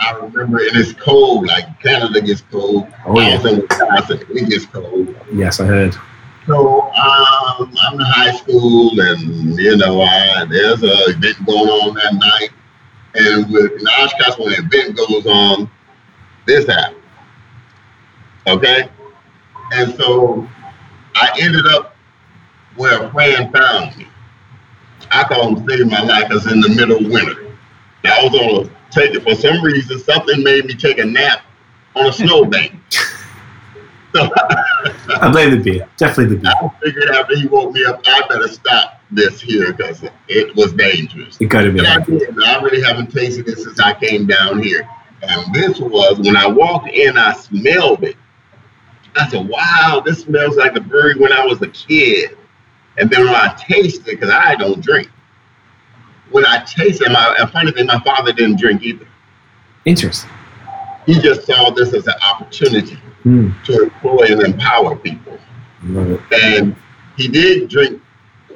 Speaker 4: I remember, and it's cold. Like Canada gets cold.
Speaker 1: Oh,
Speaker 4: I
Speaker 1: yeah.
Speaker 4: Wisconsin. It gets cold.
Speaker 1: Yes, I heard.
Speaker 4: So um, I'm in high school, and you know, I, there's a event going on that night, and with in Oshkosh, when an event goes on, this happens. Okay, and so I ended up where a friend found me. I call him saving my life because in the middle of winter. I was on a take it for some reason. Something made me take a nap on a snowbank. so
Speaker 1: I blame the beer. Definitely the beer.
Speaker 4: I figured after he woke me up, I better stop this here because it was dangerous.
Speaker 1: It got to be.
Speaker 4: I did. I really haven't tasted it since I came down here. And this was when I walked in, I smelled it. I said, "Wow, this smells like the brewery when I was a kid." And then when I tasted it, because I don't drink, when I tasted it, my, and funny thing, my father didn't drink either.
Speaker 1: interesting.
Speaker 4: He just saw this as an opportunity
Speaker 1: Hmm.
Speaker 4: to employ and empower people. And he did drink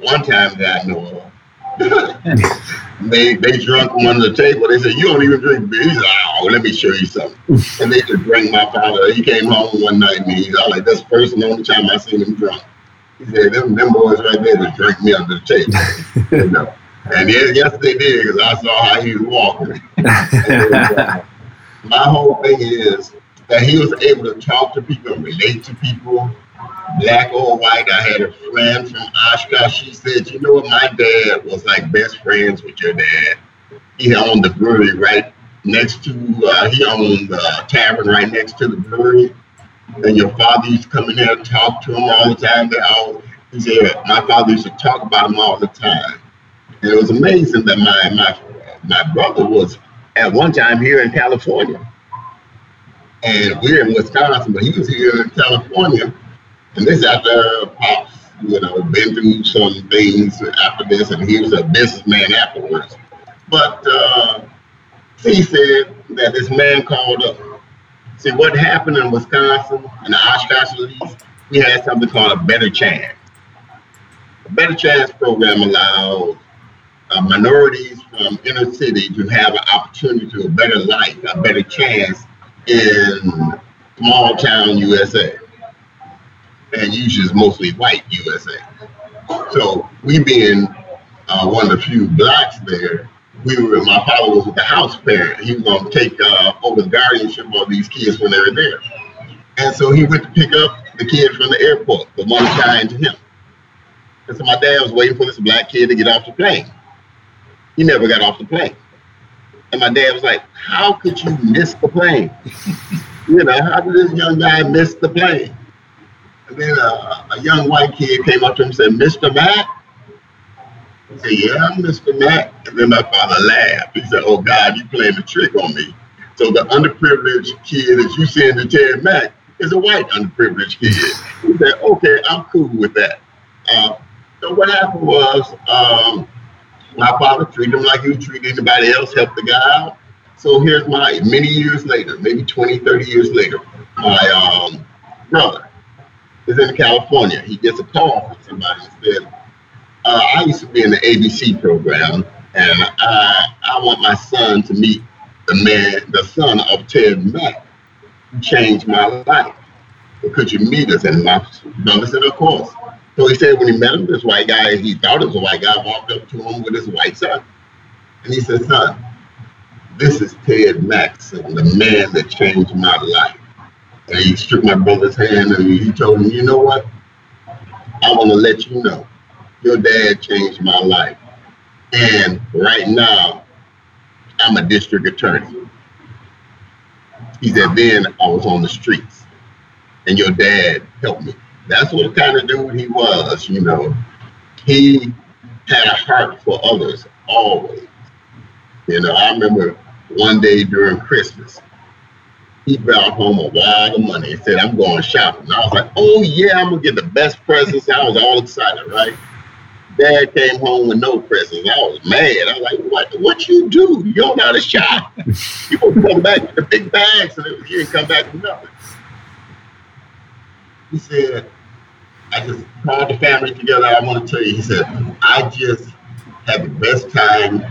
Speaker 4: one time that I know of. They they drunk under the table. They said, "You don't even drink beer." He's like, "Oh, let me show you something." and they just drank my father. He came home one night and he's like, "That's the first and only time I seen him drunk." He said, "Them them boys right there just drink me under the table." you know. And yes, yes, they did because I saw how he was walking. my whole thing is that he was able to talk to people and relate to people, black or white. I had a friend from Oshkosh. She said, "You know what? My dad was like best friends with your dad. He owned the brewery right next to. Uh, he owned the tavern right next to the brewery. And your father used to come in there and talk to him all the time. They all, he said, my father used to talk about him all the time. And it was amazing that my my my brother was at one time here in California. And we're in Wisconsin, but he was here in California. And this after Pops, you know, been through some things after this, and he was a businessman afterwards. But uh, he said that this man called up. See, what happened in Wisconsin, in the Oshkosh Lease, we had something called a Better Chance. A Better Chance program allowed uh, minorities from inner city to have an opportunity to a better life, a better chance in small town USA. And usually it's mostly white USA. So we being uh, one of the few blacks there, we were, my father was the house parent. He was to take uh, over the guardianship of these kids when they were there. And so he went to pick up the kid from the airport, the one assigned to him. And so my dad was waiting for this black kid to get off the plane. He never got off the plane. And my dad was like, How could you miss the plane? you know, how did this young guy miss the plane? And then uh, a young white kid came up to him and said, Mr. Mack? He said, Yeah, I'm Mr. Mack. And then my father laughed. He said, Oh God, you playing a trick on me. So the underprivileged kid that you send to Ted Mack is a white underprivileged kid. He said, Okay, I'm cool with that. Uh, so what happened was um, my father treated him like he would treat anybody else, helped the guy out. So here's my, many years later, maybe 20, 30 years later, my um, brother is in California. He gets a call from somebody and said, uh, I used to be in the ABC program, and I, I want my son to meet the man, the son of Ted Mack, who changed my life. Could you meet us? And my brother said, Of course. So he said when he met him, this white guy, he thought it was a white guy, walked up to him with his white son. And he said, Son, this is Ted Maxson, the man that changed my life. And he shook my brother's hand and he told him, You know what? I want to let you know your dad changed my life. And right now, I'm a district attorney. He said, Then I was on the streets and your dad helped me. That's what kind of dude he was, you know. He had a heart for others always. You know, I remember one day during Christmas, he brought home a wad of money. He said, I'm going shopping. I was like, oh yeah, I'm gonna get the best presents. I was all excited, right? Dad came home with no presents. I was mad. I was like, "What? What you do? You don't know how to shop. You gonna come back with the big bags, and you didn't come back with nothing." He said, "I just called the family together. I want to tell you." He said, "I just had the best time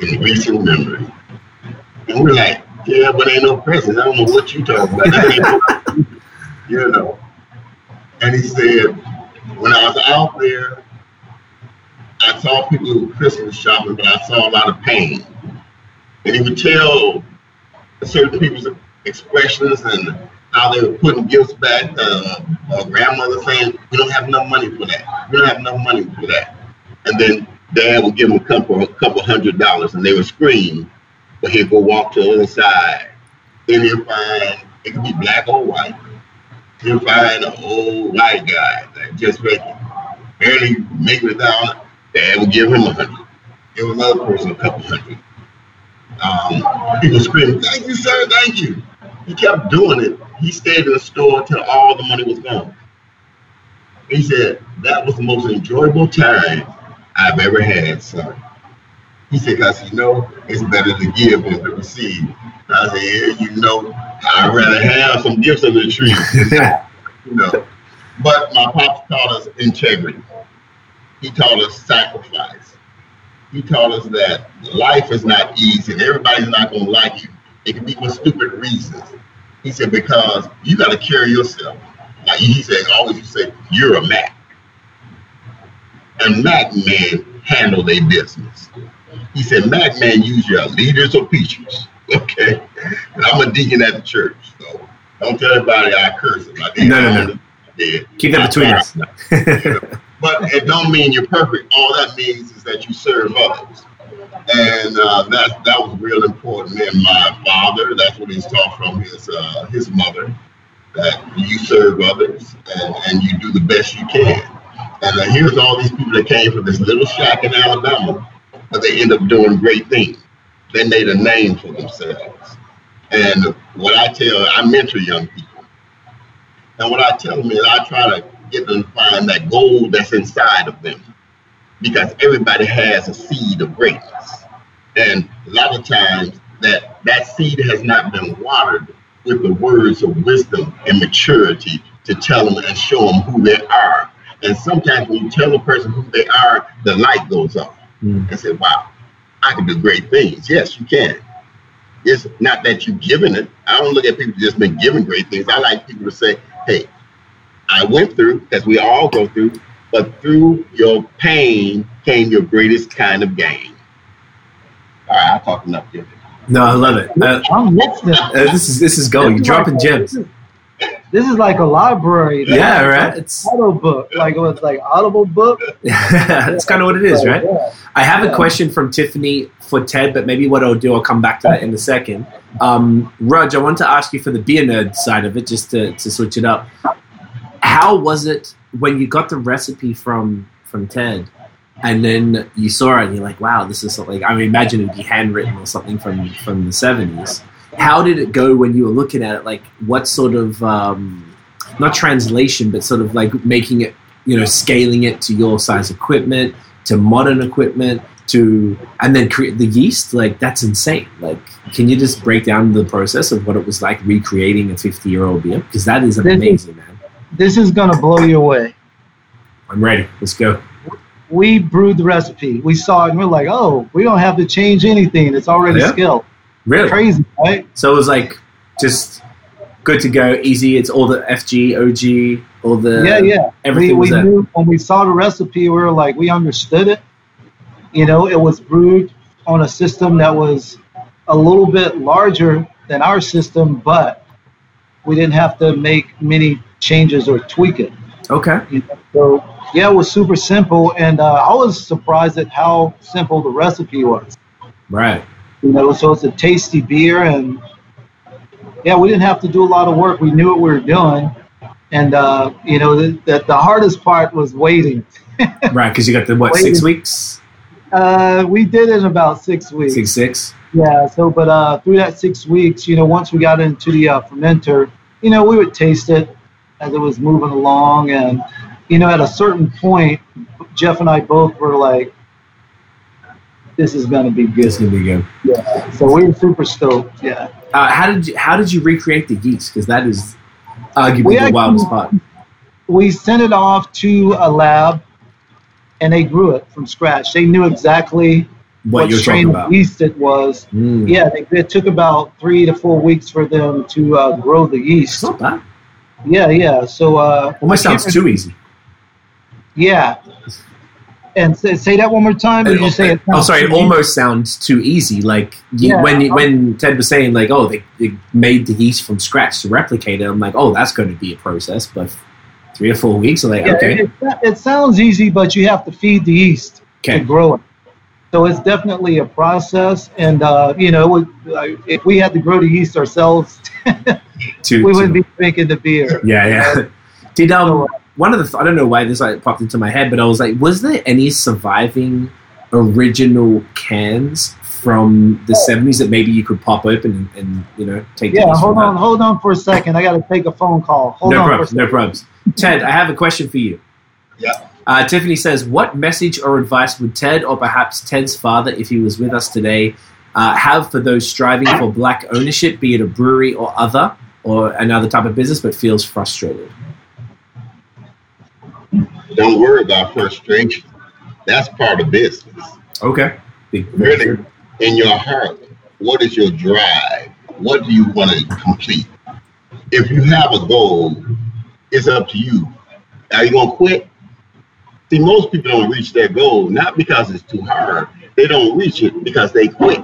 Speaker 4: in recent memory." And we're like, "Yeah, but ain't no presents. I don't know what you talking about." you know. And he said, when I was out there I saw people who were Christmas shopping, but I saw a lot of pain. And he would tell certain people's expressions and how they were putting gifts back. Uh, a grandmother saying, "We don't have enough money for that. We don't have enough money for that." And then Dad would give them a couple, a couple hundred dollars, and they would scream, but he'd go walk to the other side. Then he'd find it could be black or white. He'll find an old white guy that just barely making it down Dad will give him a hundred. Give another person a couple hundred. Um, people screaming, "Thank you, sir! Thank you!" He kept doing it. He stayed in the store until all the money was gone. He said that was the most enjoyable time I've ever had, son. He said, "Cause you know it's better to give than to receive." I said, "Yeah, you know, I'd rather have some gifts under the tree." you know, but my pops taught us integrity. He taught us sacrifice. He taught us that life is not easy and everybody's not going to like you. It can be for stupid reasons. He said, because you got to carry yourself. Like he said, always you say, you're a Mack. And Mack men handle their business. He said, Mack men use your leaders or preachers. Okay. And I'm a deacon at the church. So don't tell everybody I curse him. I
Speaker 1: no, no, no. Keep that between us.
Speaker 4: but it don't mean you're perfect. All that means is that you serve others, and uh, that that was real important. And my father, that's what he's taught from his uh, his mother, that you serve others and, and you do the best you can. And uh, here's all these people that came from this little shack in Alabama, but they end up doing great things. They made a name for themselves. And what I tell, I mentor young people. And what I tell them is I try to get them to find that gold that's inside of them. Because everybody has a seed of greatness. And a lot of times that that seed has not been watered with the words of wisdom and maturity to tell them and show them who they are. And sometimes when you tell a person who they are, the light goes off mm. and say, wow, I can do great things. Yes, you can. It's not that you've given it. I don't look at people just been given great things. I like people to say, hey, I went through, as we all go through, but through your pain came your greatest kind of gain. All right, I'll talk enough, Jim.
Speaker 1: No, I love it. Uh, uh, this is this is. You're dropping gems.
Speaker 3: This is like a library.
Speaker 1: yeah, right. It's
Speaker 3: auto book, like it was like audible book.
Speaker 1: That's kind of what it is, right? I have a question from Tiffany for Ted, but maybe what I'll do, I'll come back to that in a second. Um, Rudge, I want to ask you for the beer nerd side of it, just to, to switch it up how was it when you got the recipe from from Ted, and then you saw it and you're like, wow, this is something. I mean, imagine it'd be handwritten or something from from the seventies. How did it go when you were looking at it? Like, what sort of um, not translation, but sort of like making it, you know, scaling it to your size equipment, to modern equipment, to and then create the yeast. Like, that's insane. Like, can you just break down the process of what it was like recreating a 50 year old beer? Because that is amazing, man
Speaker 3: this is going to blow you away.
Speaker 1: I'm ready. Let's go.
Speaker 3: We brewed the recipe. We saw it and we're like, oh, we don't have to change anything. It's already yeah. skilled.
Speaker 1: Really?
Speaker 3: Crazy, right?
Speaker 1: So it was like just good to go, easy. It's all the FG, OG, all the
Speaker 3: yeah, yeah.
Speaker 1: Everything
Speaker 3: we,
Speaker 1: we
Speaker 3: knew when we saw the recipe, we were like, we understood it. You know, it was brewed on a system that was a little bit larger than our system, but we didn't have to make many changes or tweak it.
Speaker 1: Okay.
Speaker 3: You know, so yeah, it was super simple, and uh, I was surprised at how simple the recipe was.
Speaker 1: Right.
Speaker 3: You know, so it's a tasty beer, and yeah, we didn't have to do a lot of work. We knew what we were doing, and uh, you know, the, the, the hardest part was waiting.
Speaker 1: right, because you got the what waiting. six weeks.
Speaker 3: Uh, we did it in about six weeks.
Speaker 1: Six six.
Speaker 3: Yeah. So, but uh, through that six weeks, you know, once we got into the uh, fermenter, you know, we would taste it as it was moving along, and you know, at a certain point, Jeff and I both were like, "This is gonna be good."
Speaker 1: This is gonna be good.
Speaker 3: Yeah. So we were super stoked. Yeah.
Speaker 1: Uh, how did you How did you recreate the yeast? Because that is arguably
Speaker 3: We
Speaker 1: the
Speaker 3: actually-
Speaker 1: wildest part.
Speaker 3: We sent it off to a lab, and they grew it from scratch. They knew exactly
Speaker 1: What, you're
Speaker 3: strain of yeast it was.
Speaker 1: Mm.
Speaker 3: Yeah, they, it took about three to four weeks for them to uh, grow the
Speaker 1: It's
Speaker 3: yeast.
Speaker 1: not bad.
Speaker 3: Yeah, yeah. So uh,
Speaker 1: Almost sounds too easy.
Speaker 3: yeah. And say, say that one more time. Or you say it
Speaker 1: oh, sorry. It
Speaker 3: easy?
Speaker 1: almost sounds too easy. Like you,
Speaker 3: Yeah.
Speaker 1: when when Ted was saying like, oh, they, they made the yeast from scratch to replicate it. I'm like, oh, that's going to be a process, but three or four weeks. I'm like,
Speaker 3: Yeah,
Speaker 1: okay,
Speaker 3: it, it sounds easy, but you have to feed the yeast
Speaker 1: okay,
Speaker 3: to grow it. So it's definitely a process, and uh, you know, would, uh, if we had to grow the yeast ourselves, we wouldn't be drinking the beer.
Speaker 1: Yeah, yeah. Did um one of the I don't know why this like popped into my head, but I was like, was there any surviving original cans from the seventies that maybe you could pop open and, and you know take? the
Speaker 3: Yeah,
Speaker 1: yeast from
Speaker 3: hold on,
Speaker 1: that?
Speaker 3: hold on for a second. I got to take a phone call. Hold
Speaker 1: no
Speaker 3: on
Speaker 1: problems,
Speaker 3: for
Speaker 1: no problems. Ted, I have a question for you.
Speaker 4: Yeah.
Speaker 1: Uh, Tiffany says, "What message or advice would Ted, or perhaps Ted's father, if he was with us today, uh, have for those striving for black ownership, be it a brewery or other, or another type of business, but feels frustrated?"
Speaker 4: Don't worry about frustration. That's part of business.
Speaker 1: Okay.
Speaker 4: Really, in your heart, what is your drive? What do you want to complete? If you have a goal, it's up to you. Are you gonna quit? See, most people don't reach their goal not because it's too hard. They don't reach it because they quit.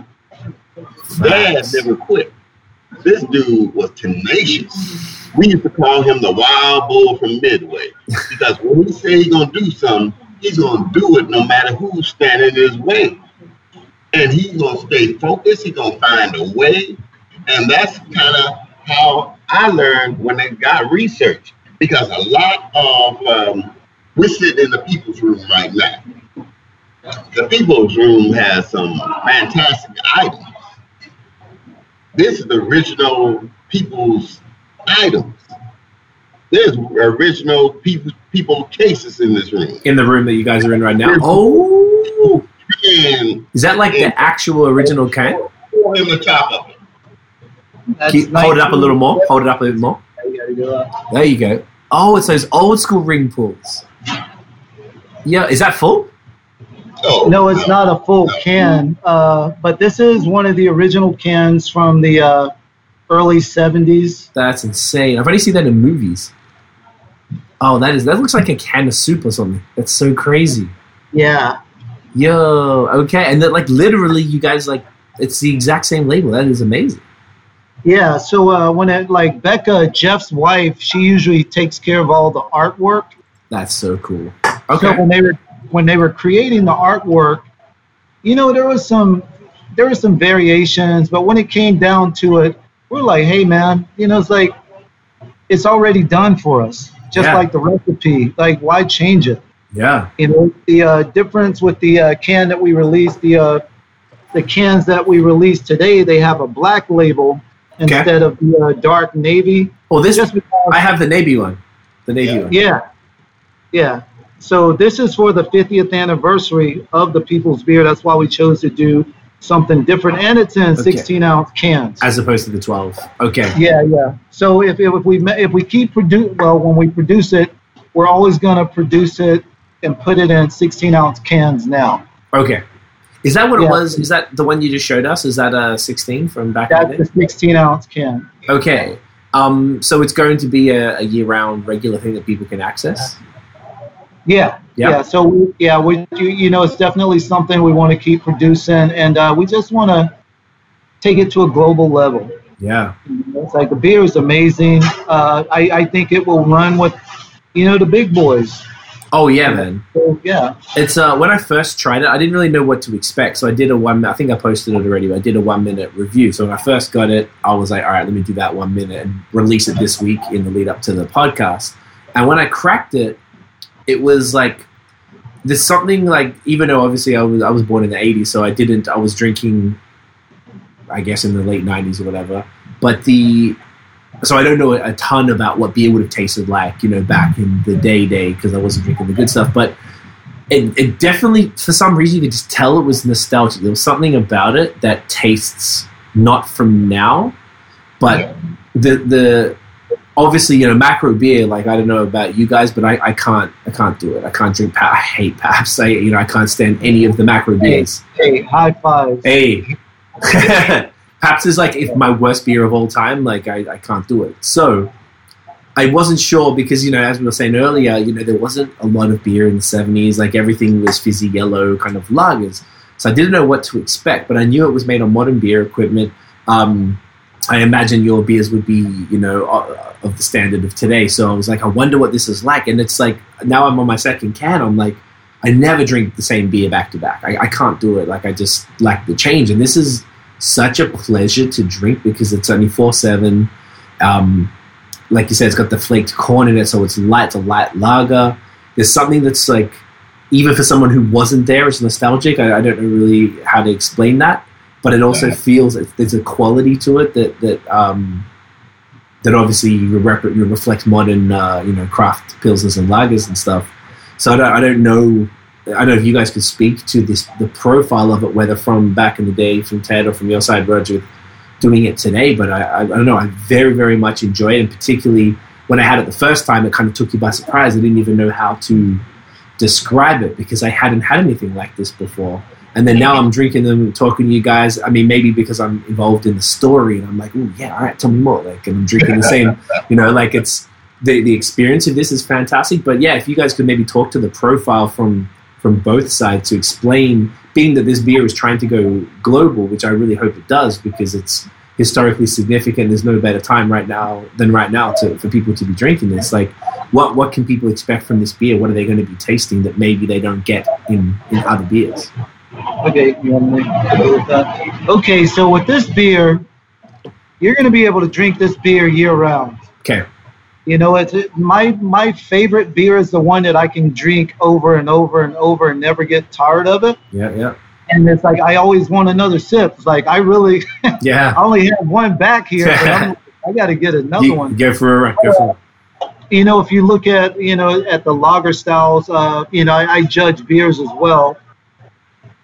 Speaker 4: Dad never quit. This dude was tenacious. We used to call him the wild bull from Midway because when he say he's gonna do something, he's gonna do it no matter who's standing in his way. And he's gonna stay focused. He's gonna find a way, and that's kind of how I learned when I got research. Because a lot of um, we're sitting in the people's room right now. The people's room has some fantastic items. This is the original people's items. There's original people people cases in this room.
Speaker 1: in the room that you guys are in right now. Oh,
Speaker 4: And
Speaker 1: is that like the actual original can?
Speaker 4: in the top of it.
Speaker 3: That's
Speaker 1: Keep, hold it up a little more. Hold it up a little more.
Speaker 3: You go.
Speaker 1: There you go. Oh, it's those old school ring pulls. Yeah, is that full?
Speaker 4: Oh,
Speaker 3: No, it's not a full can, uh, but this is one of the original cans from the uh, early 70s.
Speaker 1: That's insane. I've only seen that in movies. Oh, that is that looks like a can of soup or something. That's so crazy.
Speaker 3: Yeah.
Speaker 1: Yo, okay, and then like literally, you guys like it's the exact same label. That is amazing.
Speaker 3: Yeah, so uh, when it, like Becca, Jeff's wife, she usually takes care of all the artwork.
Speaker 1: That's so cool.
Speaker 3: So
Speaker 1: Okay,
Speaker 3: when they were when they were creating the artwork, you know, there was some there were some variations, but when it came down to it, we're like, hey man, you know, it's like it's already done for us, just
Speaker 1: Yeah.
Speaker 3: like the recipe. Like, why change it?
Speaker 1: yeah,
Speaker 3: You know, the uh, difference with the uh, can that we released, the uh, the cans that we released today, they have a black label
Speaker 1: Okay.
Speaker 3: instead of the uh, dark navy.
Speaker 1: well, this
Speaker 3: Just because
Speaker 1: I have the navy one, the navy
Speaker 4: Yeah.
Speaker 1: one.
Speaker 3: Yeah. Yeah. So this is for the 50th anniversary of the People's Beer. That's why we chose to do something different. And it's in
Speaker 1: Okay.
Speaker 3: 16 ounce cans.
Speaker 1: as opposed to the twelve. Okay,
Speaker 3: Yeah, yeah. So if, if we if we keep produce well when we produce it, we're always going to produce it and put it in 16 ounce cans now.
Speaker 1: okay. Is that what it was? Is that the one you just showed us? Is that a sixteen from back
Speaker 3: That's
Speaker 1: the
Speaker 3: the 16 ounce can.
Speaker 1: Okay. Um, so it's going to be a, a year-round regular thing that people can access.
Speaker 3: Yeah,
Speaker 1: Yeah.
Speaker 3: yeah. So we, yeah, we you, you know it's definitely something we want to keep producing, and uh, we just want to take it to a global level.
Speaker 1: Yeah.
Speaker 3: It's like the beer is amazing. Uh, I, I think it will run with, you know, the big boys.
Speaker 1: Oh yeah, man.
Speaker 3: So, yeah.
Speaker 1: It's uh, when I first tried it, I didn't really know what to expect. So I did a one. I think I posted it already. But I did a one minute review. So when I first got it, I was like, all right, let me do that one minute and release it this week in the lead up to the podcast. And when I cracked it, it was like there's something like even though obviously I was I was born in the '80s, so I didn't. I was drinking, I guess, in the late '90s or whatever. But the so I don't know a ton about what beer would have tasted like, you know, back in the day day because I wasn't drinking the good stuff. But it, it definitely, for some reason, you could just tell it was nostalgic. There was something about it that tastes not from now, but the the obviously you know macro beer. Like I don't know about you guys, but I, I can't I can't do it. I can't drink. Pabst. I hate Pabst. I you know I can't stand any of the macro beers.
Speaker 3: Hey, high five.
Speaker 1: Hey, Pabst is like if my worst beer of all time. Like I, I can't do it. So I wasn't sure because you know as we were saying earlier, you know there wasn't a lot of beer in the seventies. Like everything was fizzy yellow kind of lagers. So I didn't know what to expect, but I knew it was made on modern beer equipment. Um, I imagine your beers would be, you know, of the standard of today. So I was like, I wonder what this is like. And it's like now I'm on my second can. I'm like, I never drink the same beer back to back. I, can't do it. Like I just like the change. And this is such a pleasure to drink because it's only four seven. Um, like you said, it's got the flaked corn in it, so it's light. It's a light lager. There's something that's like, even for someone who wasn't there, it's nostalgic. I, I don't know really how to explain that, but it also feels there's a quality to it that that um, that obviously rep- reflects modern, uh, you know, craft pilsners and lagers and stuff. So I don't, I don't know. I don't know if you guys could speak to this, the profile of it, whether from back in the day, from Ted or from your side, Roger, doing it today. But I, I, I don't know. I very, very much enjoy it, and particularly when I had it the first time, it kind of took you by surprise. I didn't even know how to describe it because I hadn't had anything like this before. And then now I'm drinking them, talking to you guys. I mean, maybe because I'm involved in the story, and I'm like, oh yeah, all right, tell me more. Like, and I'm drinking the same, you know, like it's the the experience of this is fantastic. But yeah, if you guys could maybe talk to the profile from from both sides to explain, being that this beer is trying to go global, which I really hope it does because it's historically significant. There's no better time right now than right now to for people to be drinking this. Like, what what can people expect from this beer? What are they going to be tasting that maybe they don't get in in other beers?
Speaker 3: Okay, you want me to go with that? Okay, so with this beer, you're going to be able to drink this beer year round.
Speaker 1: Okay.
Speaker 3: You know, it's my my favorite beer is the one that I can drink over and over and over and never get tired of it.
Speaker 1: Yeah, yeah,
Speaker 3: And it's like I always want another sip. It's like I really,
Speaker 1: yeah.
Speaker 3: I only have one back here, but I'm, I got to get another
Speaker 1: You-
Speaker 3: one.
Speaker 1: Go for a run. Go for a
Speaker 3: you know, if you look at you know at the lager styles, uh, you know, I, I judge beers as well,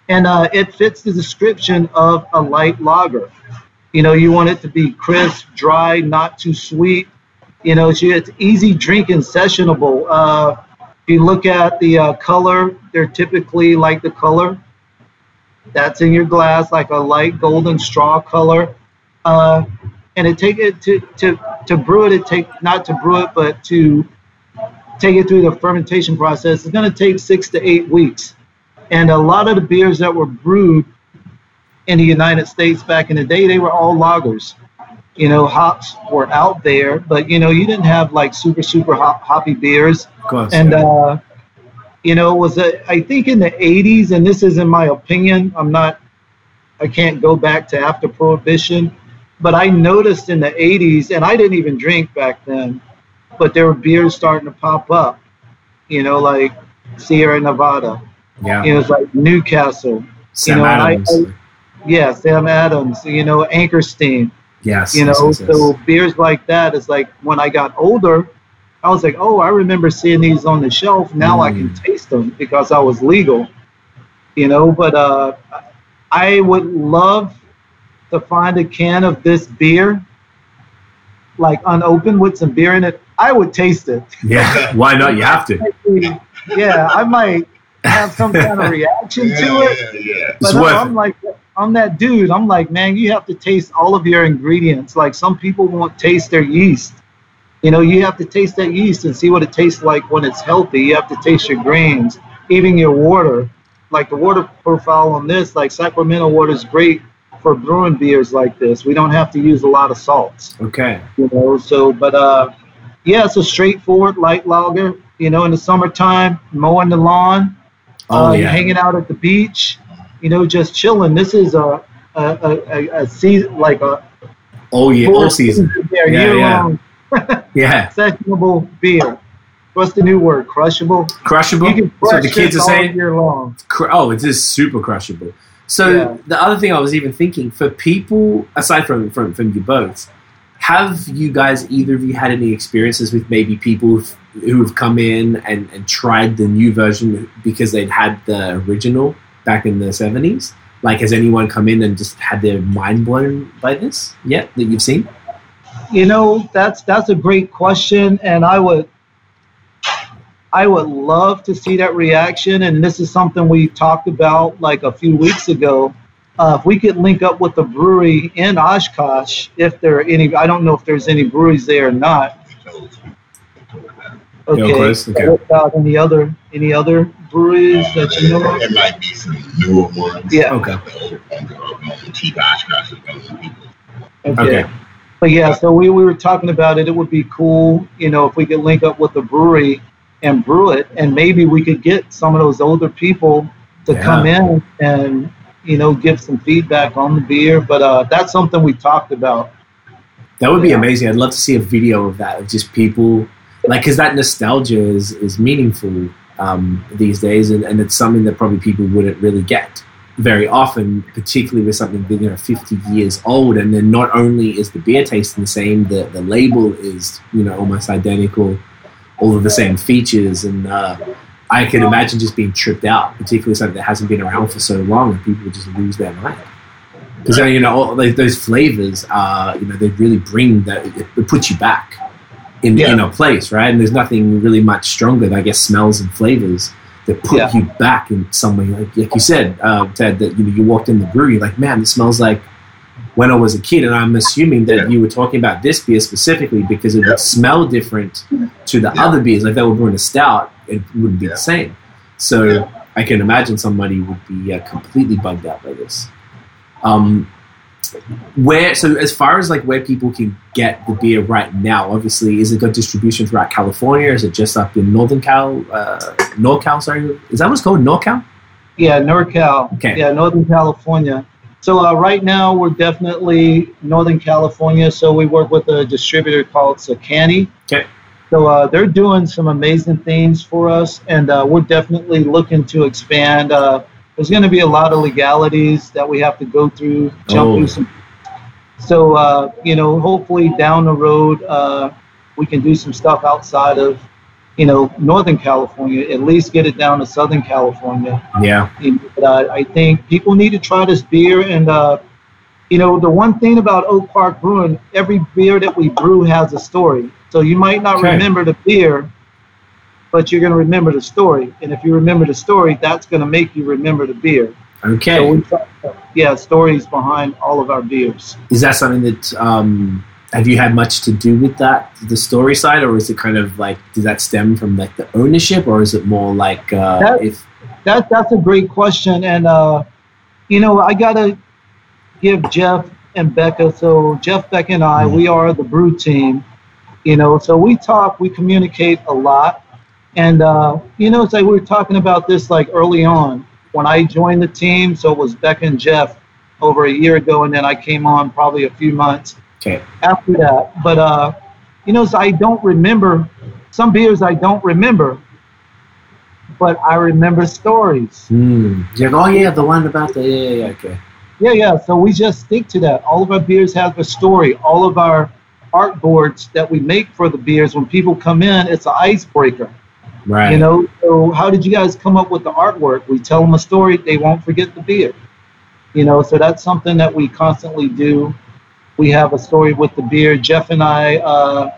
Speaker 3: and uh, it fits the description of a light lager. You know, you want it to be crisp, dry, not too sweet. You know, it's, it's easy drinking, sessionable. Uh, if you look at the uh, color, they're typically like the color that's in your glass, like a light golden straw color. Uh, and it take it to, to to brew it, it take not to brew it, but to take it through the fermentation process. It's going to take six to eight weeks. And a lot of the beers that were brewed in the United States back in the day, they were all lagers. You know, hops were out there, but you know, you didn't have like super super hop, hoppy beers.
Speaker 1: Course.
Speaker 3: And
Speaker 1: yeah.
Speaker 3: uh, you know, it was a, I think in the '80s, and this is in my opinion. I'm not, I can't go back to after Prohibition, but I noticed in the '80s, and I didn't even drink back then, but there were beers starting to pop up. You know, like Sierra Nevada.
Speaker 1: Yeah.
Speaker 3: You know, it's like Newcastle.
Speaker 1: Sam
Speaker 3: know,
Speaker 1: Adams.
Speaker 3: I- Yeah, Sam Adams. You know, Anchor Steam
Speaker 1: yes.
Speaker 3: you know
Speaker 1: yes, yes, yes.
Speaker 3: so beers like that is like when i got older i was like oh i remember seeing these on the shelf now i can
Speaker 1: Mm.
Speaker 3: taste them because i was legal you know but uh i would love to find a can of this beer like unopened with some beer in it i would taste it
Speaker 1: yeah. Why not? You have to.
Speaker 3: yeah i might have some kind of reaction
Speaker 4: yeah,
Speaker 3: to it
Speaker 4: yeah, yeah.
Speaker 3: But
Speaker 1: worth
Speaker 3: I'm like, I'm that dude. I'm like, man, you have to taste all of your ingredients. Like some people won't taste their yeast. You know, you have to taste that yeast and see what it tastes like when it's healthy. You have to taste your grains, even your water. Like the water profile on this, like Sacramento water is great for brewing beers like this. We don't have to use a lot of salts
Speaker 1: Okay.
Speaker 3: you know. So, but uh, yeah, it's a straightforward light lager. You know, in the summertime, mowing the lawn,
Speaker 1: Oh
Speaker 3: uh,
Speaker 1: yeah.
Speaker 3: hanging out at the beach, you know, just chilling. This is a a, a, a, a season like a
Speaker 1: oh
Speaker 3: yeah
Speaker 1: all season.
Speaker 3: there,
Speaker 1: Yeah,
Speaker 3: year
Speaker 1: yeah.
Speaker 3: long
Speaker 1: Yeah.
Speaker 3: sessionable beer. What's the new word? Crushable.
Speaker 1: Crushable.
Speaker 3: You
Speaker 1: That's what the kids are saying.
Speaker 3: year long.
Speaker 1: Oh, it is just super crushable. So
Speaker 3: Yeah.
Speaker 1: the other thing I was even thinking for people aside from from from you both, have you guys either of you had any experiences with maybe people who've come in and, and tried the new version because they'd had the original back in the 70s? Like, has anyone come in and just had their mind blown by this yet that you've seen?
Speaker 3: You know, that's that's a great question, and I would I would love to see that reaction. And this is something we talked about like a few weeks ago. Uh, if we could link up with the brewery in Oshkosh, if there are any, I don't know if there's any breweries there or not. Okay.
Speaker 1: close, okay.
Speaker 3: What about any other any other breweries that you know of?
Speaker 4: There might be some newer ones.
Speaker 3: Yeah.
Speaker 1: Okay.
Speaker 4: The old ones are cheap Oshkosh is one of the people.
Speaker 1: Okay.
Speaker 3: But yeah, so we, we were talking about it. It would be cool, you know, if we could link up with the brewery and brew it, and maybe we could get some of those older people to
Speaker 1: Yeah.
Speaker 3: come in and you know give some feedback on the beer. But uh, that's something we talked about.
Speaker 1: That would be
Speaker 3: Yeah.
Speaker 1: amazing. I'd love to see a video of that, of just people, like, because that nostalgia is, is meaningful um, these days, and, and it's something that probably people wouldn't really get very often, particularly with something being, you know, 50 years old. And then not only is the beer tasting the same, the, the label is, you know, almost identical, all of the same features. And uh, I can imagine just being tripped out, particularly something that hasn't been around for so long, and people just lose their mind because you know all those, those flavors are you know they really bring that it, it puts you back in
Speaker 3: Yeah.
Speaker 1: in a place right? And there's nothing really much stronger than i guess smells and flavors that put
Speaker 3: Yeah.
Speaker 1: you back in some way like, like you said uh, ted that you know you walked in the brewery you're like man it smells like when i was a kid. And i'm assuming that
Speaker 4: Yeah.
Speaker 1: you were talking about this beer specifically because it would smell different to the other beers. Like they were brewing a stout it wouldn't be the same. So i can imagine somebody would be uh, completely bugged out by this. Um, where so as far as like where people can get the beer right now, obviously, is it got distribution throughout California? Is it just up in Northern Cal, uh, NorCal? Sorry, is that what's called NorCal?
Speaker 3: Yeah, NorCal.
Speaker 1: Okay.
Speaker 3: Yeah, Northern California. So uh, right now we're definitely Northern California. So we work with a distributor called Sakani.
Speaker 1: Okay.
Speaker 3: So uh, they're doing some amazing things for us, and uh, we're definitely looking to expand. Uh, there's going to be a lot of legalities that we have to go through, jump
Speaker 1: Oh.
Speaker 3: through some. So uh, you know, hopefully down the road uh, we can do some stuff outside of, you know, Northern California. At least get it down to Southern California.
Speaker 1: Yeah,
Speaker 3: But, uh, I think people need to try this beer. And, uh, you know, the one thing about Oak Park Brewing, every beer that we brew has a story. So you might not
Speaker 1: Okay.
Speaker 3: remember the beer, but you're going to remember the story. And if you remember the story, that's going to make you remember the beer.
Speaker 1: okay.
Speaker 3: So we try, yeah, stories behind all of our beers.
Speaker 1: is that something that um, have you had much to do with that, the story side, or is it kind of like does that stem from like the ownership, or is it more like uh,
Speaker 3: That-
Speaker 1: if
Speaker 3: That that's a great question, and uh, you know I gotta give Jeff and Becca. So Jeff, Becca, and I, we are the brew team. You know, so we talk, we communicate a lot, and uh, you know, it's like we were talking about this like early on when I joined the team. So it was Becca and Jeff over a year ago, and then I came on probably a few months
Speaker 1: okay,
Speaker 3: after that. But uh, you know, so I don't remember some beers. I don't remember, but I remember stories.
Speaker 1: You're like, oh yeah, the one about the yeah, yeah, yeah, okay,
Speaker 3: Yeah, yeah. So we just stick to that. All of our beers have a story. All of our art boards that we make for the beers, when people come in, it's an icebreaker.
Speaker 1: Right,
Speaker 3: You know, so how did you guys come up with the artwork? We tell them a story, they won't forget the beer. You know, so that's something that we constantly do. We have a story with the beer. Jeff and I, uh,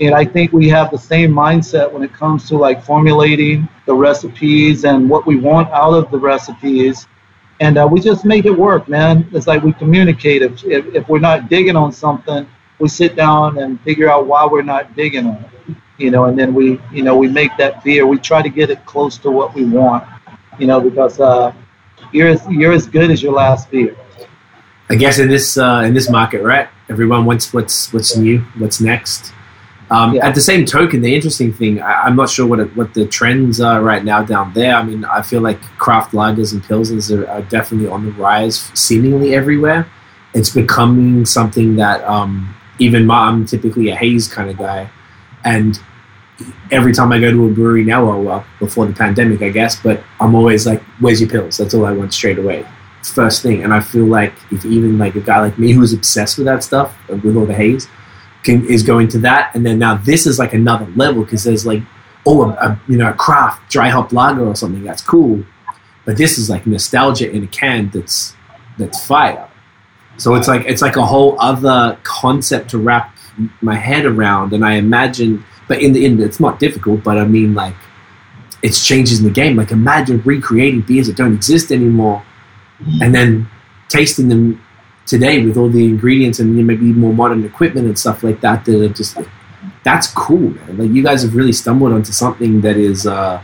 Speaker 3: and I think we have the same mindset when it comes to like formulating the recipes and what we want out of the recipes. And uh, we just make it work, man. It's like we communicate. If, if, if we're not digging on something, we sit down and figure out why we're not digging on it you know, and then we, you know, we make that beer. We try to get it close to what we want, you know, because uh, you're as, you're as good as your last beer.
Speaker 1: I guess in this uh, in this market, right? Everyone wants what's what's new, what's next. Um,
Speaker 3: Yeah.
Speaker 1: At the same token, the interesting thing, I, I'm not sure what it, what the trends are right now down there. I mean, I feel like craft lagers and pilsners are, are definitely on the rise, seemingly everywhere. It's becoming something that um, even my, I'm typically a haze kind of guy, and every time I go to a brewery now, well, well, before the pandemic, I guess, but I'm always like, "Where's your pills?" That's all I want straight away first thing. And I feel like if even like a guy like me who's obsessed with that stuff, uh, with all the haze, can, is going to that, and then now this is like another level because there's like oh a, a, you know a craft dry hop lager or something that's cool, but this is like nostalgia in a can that's that's fire. So it's like it's like a whole other concept to wrap my head around, and I imagine, but in the end, it's not difficult. But I mean, like, it's changes in the game. Like, imagine recreating beers that don't exist anymore, and then tasting them today with all the ingredients and maybe more modern equipment and stuff like that. That are just like, that's cool, man. Like, you guys have really stumbled onto something that is uh,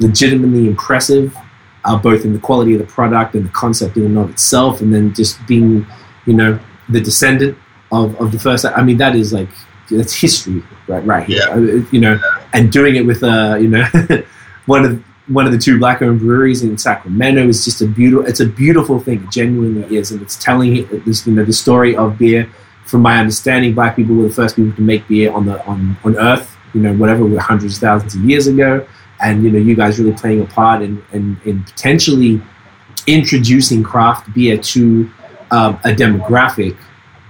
Speaker 1: legitimately impressive. Uh, both in the quality of the product and the concept in and of itself, and then just being, you know, the descendant of, of the first. I mean, that is like that's history, right? Right here,
Speaker 4: Yeah.
Speaker 1: Uh, you know, and doing it with uh, you know, one of one of the two black-owned breweries in Sacramento is just a beautiful. It's a beautiful thing. It genuinely is, and it's telling this, you know, the story of beer. From my understanding, black people were the first people to make beer on the on on Earth. You know, whatever, hundreds of thousands of years ago, and you know, you guys really playing a part in in, in potentially introducing craft beer to um, a demographic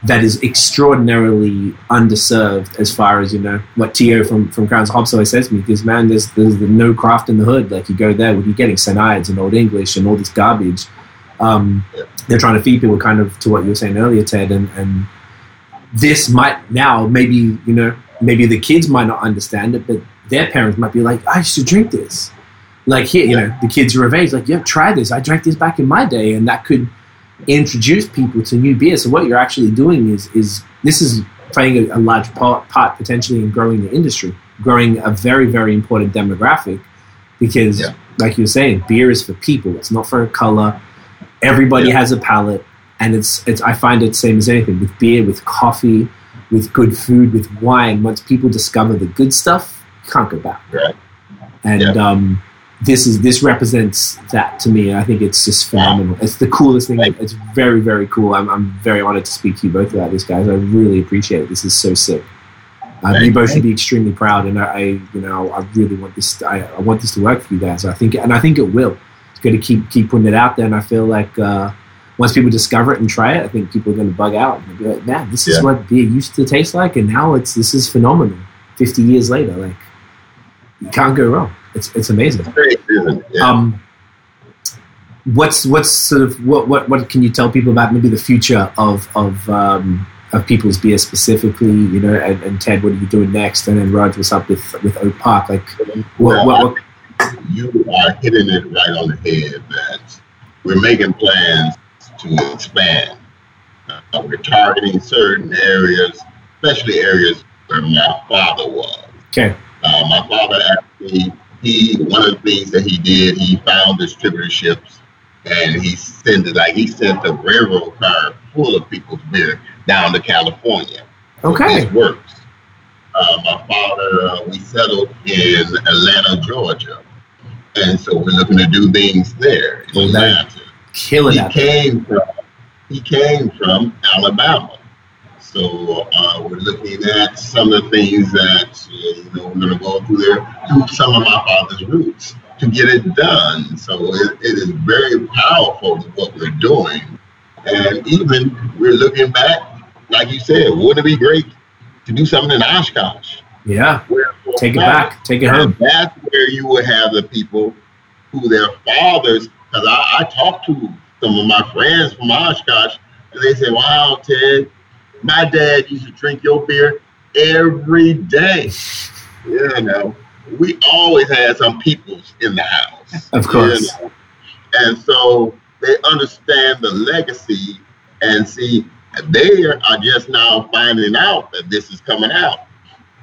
Speaker 1: that is extraordinarily underserved as far as you know what Teo from from Crowns Hops always says to me because man there's there's no craft in the hood. Like you go there are getting? St. Ides and Old English and all this garbage. Um, they're trying to feed people kind of to what you were saying earlier Ted and, and this might now maybe you know maybe the kids might not understand it but their parents might be like I used to drink this. Like here you know the kids age like yeah try this. I drank this back in my day and that could introduce people to new beer. So what you're actually doing is is this is playing a, a large part, part potentially in growing the industry, growing a very very important demographic. Because,
Speaker 4: Yeah.
Speaker 1: like you were saying, beer is for people. It's not for a color. Everybody
Speaker 4: Yeah.
Speaker 1: has a palate, and it's it's. I find it same as anything with beer, with coffee, with good food, with wine. Once people discover the good stuff, you can't go back.
Speaker 4: Right.
Speaker 1: And
Speaker 4: Yeah.
Speaker 1: um, this is this represents that to me. I think it's just phenomenal. It's the coolest thing. It's very very cool. I'm, I'm very honored to speak to you both about this, guys. I really appreciate it. This is so sick. Uh, you both should be extremely proud, and I, I, you know, I really want this. I, I want this to work for you guys. I think, and I think it will. It's going to keep keep putting it out there, and I feel like uh, once people discover it and try it, I think people are going to bug out and be like, "Man, this is
Speaker 4: Yeah.
Speaker 1: what beer used to taste like, and now it's this is phenomenal." Fifty years later, like you can't go wrong. It's it's amazing.
Speaker 4: Isn't? Yeah.
Speaker 1: Um, what's what's sort of what, what what can you tell people about maybe the future of of um, of people's beer specifically? You know, and, and Ted, what are you doing next? And then Raj, what's up with with Oak Park? Like, what, what, what
Speaker 4: you are hitting it right on the head that we're making plans to expand. Uh, we're targeting certain areas, especially areas where my father was.
Speaker 1: okay?
Speaker 4: Uh, my father actually, he one of the things that he did, he found distributorships, and he sent it like he sent a railroad car full of people's beer down to California.
Speaker 1: Okay,
Speaker 4: This works. Uh, my father, uh, we settled in Atlanta, Georgia, and so we're looking to do things there in Atlanta.
Speaker 1: killing
Speaker 4: He came from he came from Alabama, so uh, we're looking at some of the things that uh, you know we're going to go through there through some of my father's roots to get it done. So it, it is very powerful what we're doing, and even we're looking back, like you said, wouldn't it be great to do something in Oshkosh?
Speaker 1: Yeah,
Speaker 4: Where
Speaker 1: take it back, take it home.
Speaker 4: that's where you would have the people who their fathers, because I, I talked to some of my friends from Oshkosh, and they say, Wow, Ted, my dad used to drink your beer every day. You know, we always had some peoples in the house.
Speaker 1: Of course.
Speaker 4: you know. And so they understand the legacy and see they are just now finding out that this is coming out.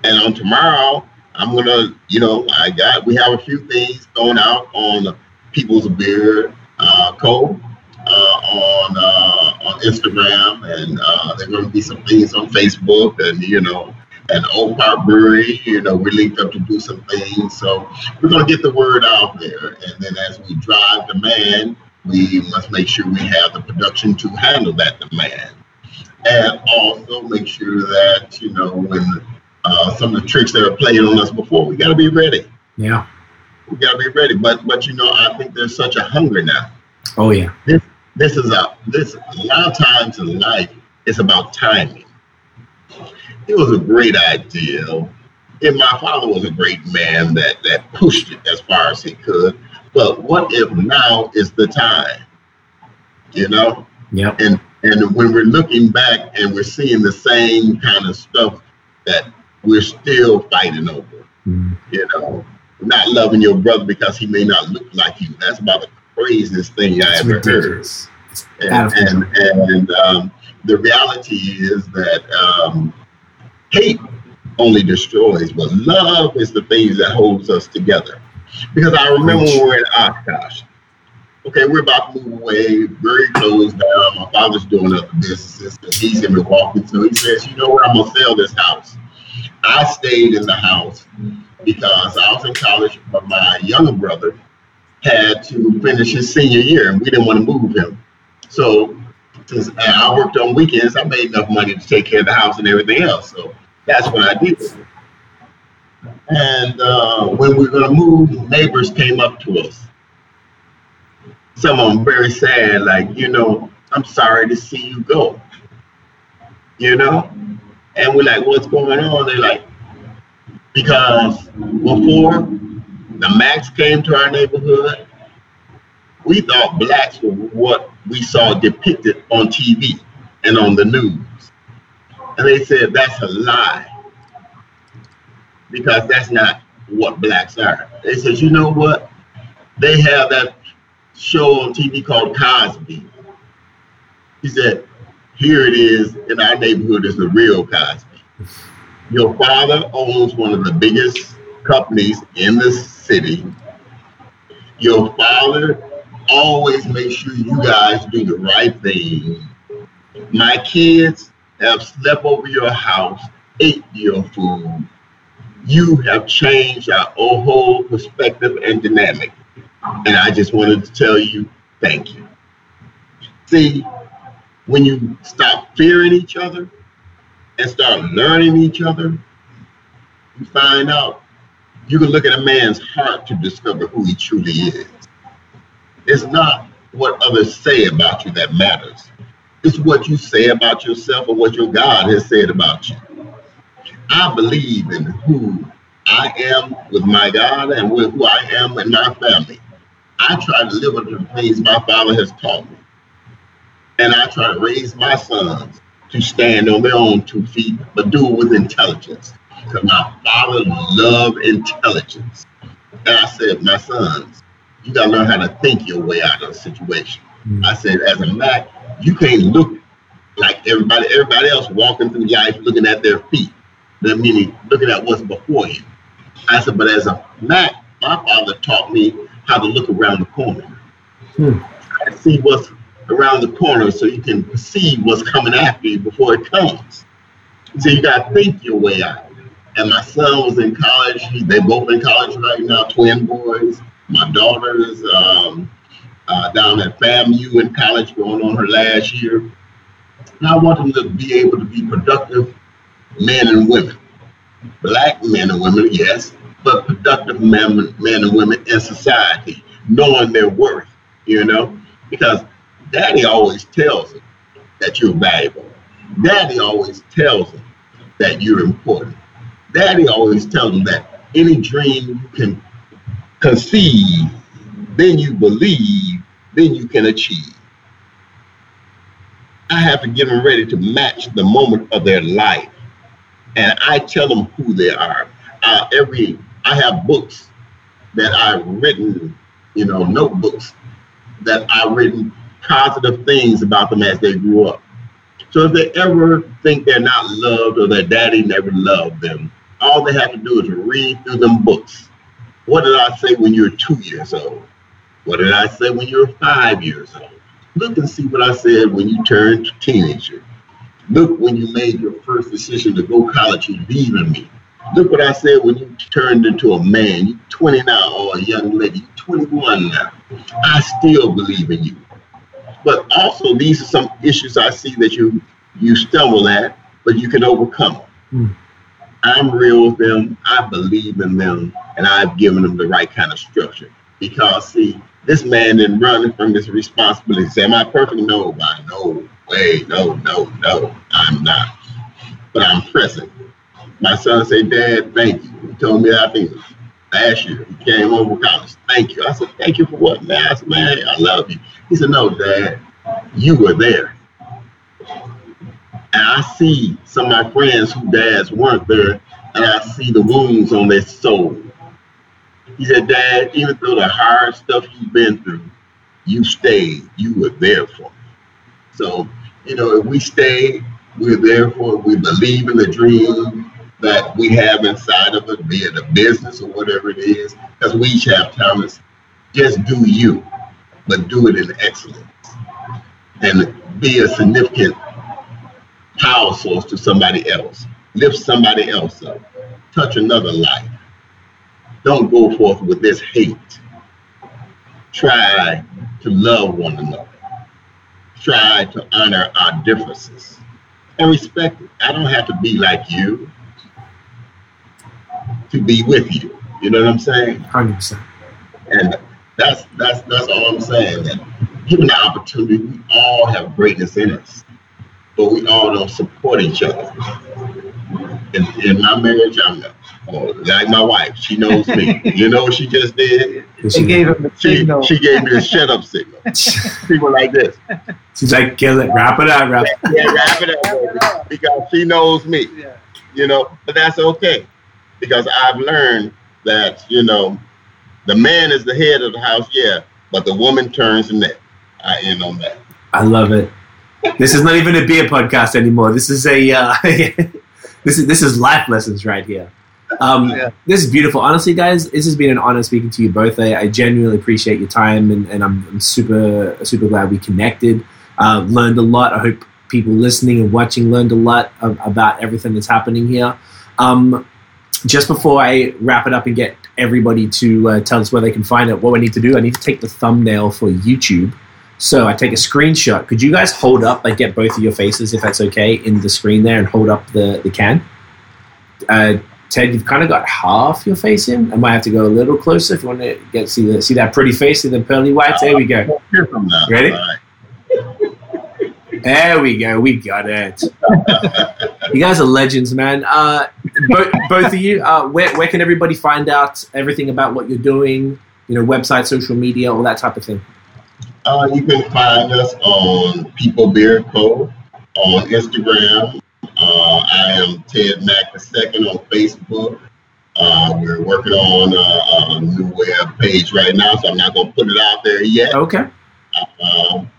Speaker 4: And on tomorrow, I'm gonna, you know, I got we have a few things going out on People's Beer uh, Co. Uh, on uh, on Instagram, and uh, there are going to be some things on Facebook, and you know, and Oak Park Brewery. You know, we linked up to do some things, so we're going to get the word out there. And then as we drive demand, we must make sure we have the production to handle that demand, and also make sure that you know when uh, some of the tricks that are played on us before, we got to be ready.
Speaker 1: Yeah.
Speaker 4: We got to be ready. But but you know, I think there's such a hunger now.
Speaker 1: Oh yeah.
Speaker 4: This is a this a lot of times in life it's about timing. it was a great idea. And my father was a great man that, that pushed it as far as he could. But what if now is the time? You know?
Speaker 1: Yep.
Speaker 4: And and when we're looking back and we're seeing the same kind of stuff that we're still fighting over.
Speaker 1: Mm.
Speaker 4: You know, not loving your brother because he may not look like you. That's about the craziest thing I
Speaker 1: It's
Speaker 4: ever
Speaker 1: ridiculous.
Speaker 4: heard. And and, and um, the reality is that um, hate only destroys, but love is the thing that holds us together. Because I remember when we were in Oshkosh. Okay, we're about to move away, very close down. My father's doing other businesses, and he's in Milwaukee. So he says, "You know what? I'm gonna sell this house." I stayed in the house because I was in college, but my younger brother had to finish his senior year, and we didn't want to move him. So since I worked on weekends, I made enough money to take care of the house and everything else. So that's what I did. And uh, when we were going to move, neighbors came up to us. Some of them very sad, like, you know, I'm sorry to see you go. You know? And we're like, what's going on? They're like, because before the Macks came to our neighborhood, we thought blacks were what we saw depicted on TV and on the news. And they said that's a lie because that's not what blacks are. They said, you know what? They have that show on TV called Cosby. He said, here it is in our neighborhood is the real Cosby. Your father owns one of the biggest companies in the city. Your father always makes sure you guys do the right thing. My kids have slept over your house, ate your food. You have changed our whole perspective and dynamic. And I just wanted to tell you thank you. See, when you stop fearing each other and start learning each other, you find out you can look at a man's heart to discover who he truly is. It's not what others say about you that matters. It's what you say about yourself and what your God has said about you. I believe in who I am with my God and with who I am in my family. I try to live up to the things my father has taught me. And I try to raise my sons to stand on their own two feet, but do it with intelligence. Because my father loved intelligence. And I said, my sons, you gotta learn how to think your way out of a situation.
Speaker 1: Mm.
Speaker 4: I said, as a Mack, you can't look like everybody everybody else walking through life looking at their feet. That meaning looking at what's before you. I said, but as a Mack, my father taught me how to look around the corner.
Speaker 1: Hmm.
Speaker 4: See what's around the corner so you can perceive what's coming after you before it comes. So you gotta think your way out. And my son was in college. He, they both in college right now, twin boys. My daughter's um, uh, down at FAMU in college, going on her last year. And I want them to be able to be productive men and women. Black men and women, yes, but productive men, men and women in society, knowing their worth, you know? Because daddy always tells them that you're valuable. Daddy always tells them that you're important. Daddy always tells them that any dream you can conceive, then you believe, then you can achieve. I have to get them ready to match the moment of their life. And I tell them who they are. Uh, every I have books that I've written, you know, notebooks that I've written positive things about them as they grew up. So if they ever think they're not loved or their daddy never loved them, all they have to do is read through them books. What did I say when you were two years old? What did I say when you were five years old? Look and see what I said when you turned teenager. Look when you made your first decision to go college, you leaving me. Look what I said when you turned into a man. You 20 now, or a young lady. You 21 now. I still believe in you. But also, these are some issues I see that you you stumble at, but you can overcome them.
Speaker 1: Mm.
Speaker 4: I'm real with them. I believe in them, and I've given them the right kind of structure. Because see, this man didn't run from his responsibility. Say, am I perfect? No, by no way, no, no, no, I'm not. but I'm present. My son said, Dad, thank you. He told me that thing last year. He came over college. Thank you. I said, thank you for what, man? I said, man, I love you. He said, no, Dad, you were there. And I see some of my friends who dads weren't there, and I see the wounds on their soul. He said, Dad, even though the hard stuff you've been through, you stayed. You were there for me. So, you know, if we stay, we're there for it. We believe in the dream that we have inside of us, be it a business or whatever it is, because we each have talents. Just do you, but do it in excellence. And be a significant power source to somebody else. Lift somebody else up. Touch another life. Don't go forth with this hate. Try to love one another. Try to honor our differences and respect it. I don't have to be like you to be with you. You know what I'm saying?
Speaker 1: Hundred percent.
Speaker 4: And that's that's that's all I'm saying. That given the opportunity, we all have greatness in us, but we all don't support each other. In, in my marriage, I'm oh, like my wife. She knows me. you know what she just did?
Speaker 3: She gave him the
Speaker 4: She,
Speaker 3: signal.
Speaker 4: she gave me a shut up signal. People like this.
Speaker 1: She's like, kill it, wrap it up, wrap.
Speaker 4: Yeah, wrap it up, baby, because she knows me.
Speaker 3: Yeah.
Speaker 4: You know, but that's okay because I've learned that you know the man is the head of the house, yeah, but the woman turns the neck. I end on that.
Speaker 1: I love it. This is not even a beer podcast anymore. This is a uh, this is this is life lessons right here. Um,
Speaker 3: Yeah.
Speaker 1: This is beautiful. Honestly, guys, this has been an honor speaking to you both. I, I genuinely appreciate your time, and, and I'm, I'm super super glad we connected. Uh, learned a lot. I hope people listening and watching learned a lot of, about everything that's happening here. Um, just before I wrap it up and get everybody to uh, tell us where they can find it, what we need to do, I need to take the thumbnail for YouTube. So I take a screenshot. Could you guys hold up, like get both of your faces, if that's okay, in the screen there and hold up the, the can? Uh, Ted, you've kind of got half your face in. I might have to go a little closer if you want to get see the see that pretty face and the pearly whites. There we go.
Speaker 4: Hear from now.
Speaker 1: Ready? There we go. We got it. you guys are legends, man. Uh, bo- both of you. Uh, where where can everybody find out everything about what you're doing? You know, website, social media, all that type of thing.
Speaker 4: Uh, you can find us on People Beer Co. on Instagram. Uh, I am Ted Mack II on Facebook. Uh, we're working on a, a new web page right now, so I'm not going to put it out there yet.
Speaker 1: Okay.
Speaker 4: Um,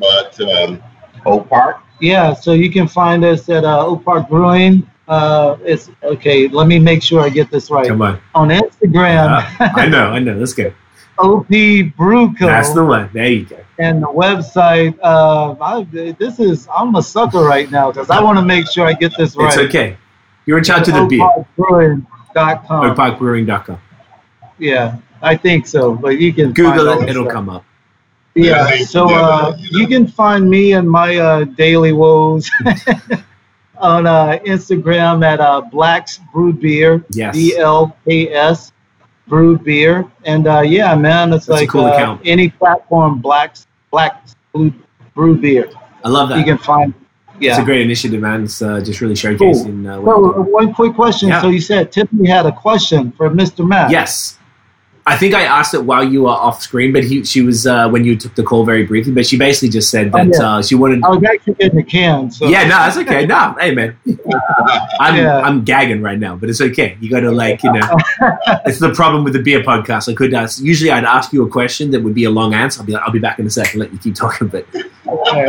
Speaker 4: but um, Oak Park,
Speaker 3: Yeah, so you can find us at uh, Oak Park Brewing. Uh, it's okay. Let me make sure I get this right.
Speaker 1: Come on.
Speaker 3: On Instagram,
Speaker 1: Uh, I know. I know. Let's go.
Speaker 3: OP Brew Co.
Speaker 1: That's the one. There you go.
Speaker 3: and the website. Uh, I, this is I'm a sucker right now because I want to make sure I get this right.
Speaker 1: It's okay. You're in charge of the beer.
Speaker 3: OakParkBrewing.com.
Speaker 1: Oakparkbrewing.com.
Speaker 3: Yeah, I think so. But you can
Speaker 1: Google it. It'll
Speaker 3: stuff.
Speaker 1: come up.
Speaker 3: Yeah.
Speaker 4: Yeah,
Speaker 3: So uh,
Speaker 4: you
Speaker 3: can find me and my uh, daily woes on uh, Instagram at uh, Blacks Brew Beer.
Speaker 1: Yes.
Speaker 3: B L K S Brew Beer. And uh, yeah, man, it's
Speaker 1: That's
Speaker 3: like
Speaker 1: cool
Speaker 3: uh, any platform Blacks Blacks Brew, brew Beer.
Speaker 1: I love that.
Speaker 3: You can find. Yeah, it's
Speaker 1: a great initiative, man. It's uh, just really showcasing. You're
Speaker 3: uh,
Speaker 1: doing.
Speaker 3: one quick question.
Speaker 1: Yeah.
Speaker 3: So you said Tiffany had a question for Mr. Mack.
Speaker 1: Yes. I think I asked it while you were off screen, but he, she was uh, when you took the call very briefly. But she basically just said
Speaker 3: Oh,
Speaker 1: that
Speaker 3: yeah.
Speaker 1: uh, she wanted.
Speaker 3: I was actually in the can. So
Speaker 1: Yeah, no, that's okay. No, hey man, I'm
Speaker 3: Yeah.
Speaker 1: I'm gagging right now, but it's okay. You got to like you know, it's the problem with the beer podcast. I could ask. Usually, I'd ask you a question that would be a long answer. I'll be like, I'll be back in a second. Let you keep talking, but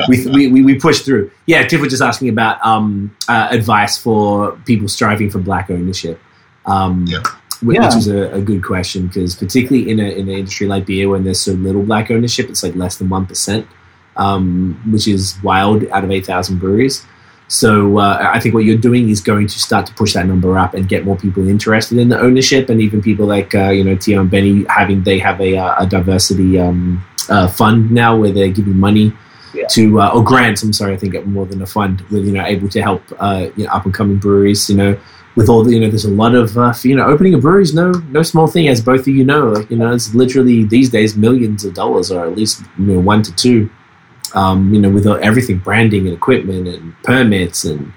Speaker 1: we we, we, we push through. Yeah, Tiff was just asking about um, uh, advice for people striving for black ownership. Um,
Speaker 4: Yeah.
Speaker 1: Which
Speaker 3: Yeah.
Speaker 1: is a, a good question because particularly in a in an industry like beer, when there's so little black ownership, it's like less than one percent, um, which is wild out of eight thousand breweries. So uh, I think what you're doing is going to start to push that number up and get more people interested in the ownership, and even people like uh, you know Teo and Beny having they have a, uh, a diversity um, uh, fund now where they're giving money
Speaker 3: Yeah.
Speaker 1: to uh, or grants. I'm sorry, I think more than a fund with you know able to help uh, you know, up and coming breweries. You know, with all the you know, there's a lot of uh, you know opening a brewery is no no small thing, as both of you know. Like, you know, it's literally these days millions of dollars, or at least you know one to two. Um, you know, with everything, branding and equipment and permits and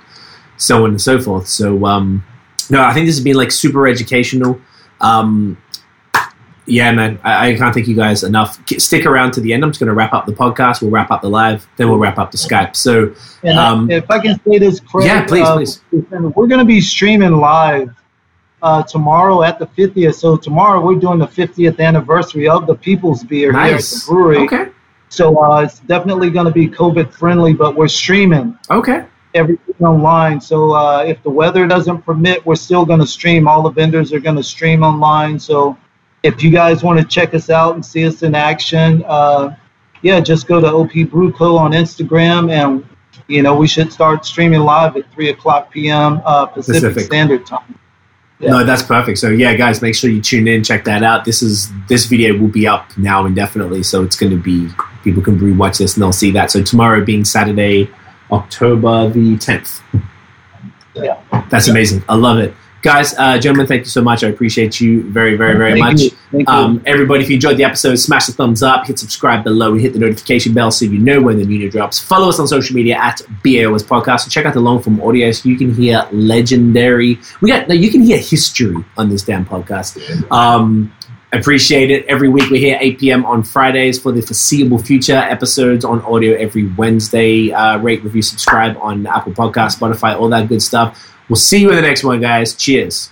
Speaker 1: so on and so forth. So um, no, I think this has been like super educational. Um, yeah, man, I, I, can't thank you guys enough. Stick around to the end. I'm just going to wrap up the podcast. We'll wrap up the live, then we'll wrap up the Skype. So,
Speaker 3: um, if I can say this, Craig,
Speaker 1: yeah, please, uh, please.
Speaker 3: We're going to be streaming live uh, tomorrow at the 50th. So tomorrow we're doing the 50th anniversary of the People's Beer nice. here at the brewery.
Speaker 1: Okay.
Speaker 3: So uh, it's definitely going to be COVID friendly, but we're streaming.
Speaker 1: Okay.
Speaker 3: Everything online. So uh, if the weather doesn't permit, we're still going to stream. All the vendors are going to stream online. So if you guys want to check us out and see us in action, uh, yeah, just go to OP Brewco on Instagram, and you know we should start streaming live at three o'clock p.m. Uh, Pacific, Pacific, Standard Time.
Speaker 1: Yeah. No, that's perfect. So yeah, guys, make sure you tune in, check that out. This is this video will be up now indefinitely, so it's going to be people can rewatch this and they'll see that. So tomorrow being Saturday, October the tenth.
Speaker 3: Yeah,
Speaker 1: that's amazing. I love it guys, uh, gentlemen, thank you so much. I appreciate you very, very, very thank much. You. Um, everybody, if you enjoyed the episode, smash the thumbs up, hit subscribe below, and hit the notification bell so you know when the new drops. Follow us on social media at BAOS Podcast. And check out the long form audio so you can hear legendary. We got no, you can hear history on this damn podcast. Um, appreciate it. Every week we're here 8 p.m. on Fridays for the foreseeable future. Episodes on audio every Wednesday. Uh, rate, review, subscribe on Apple Podcast, Spotify, all that good stuff. We'll see you in the next one, guys. Cheers.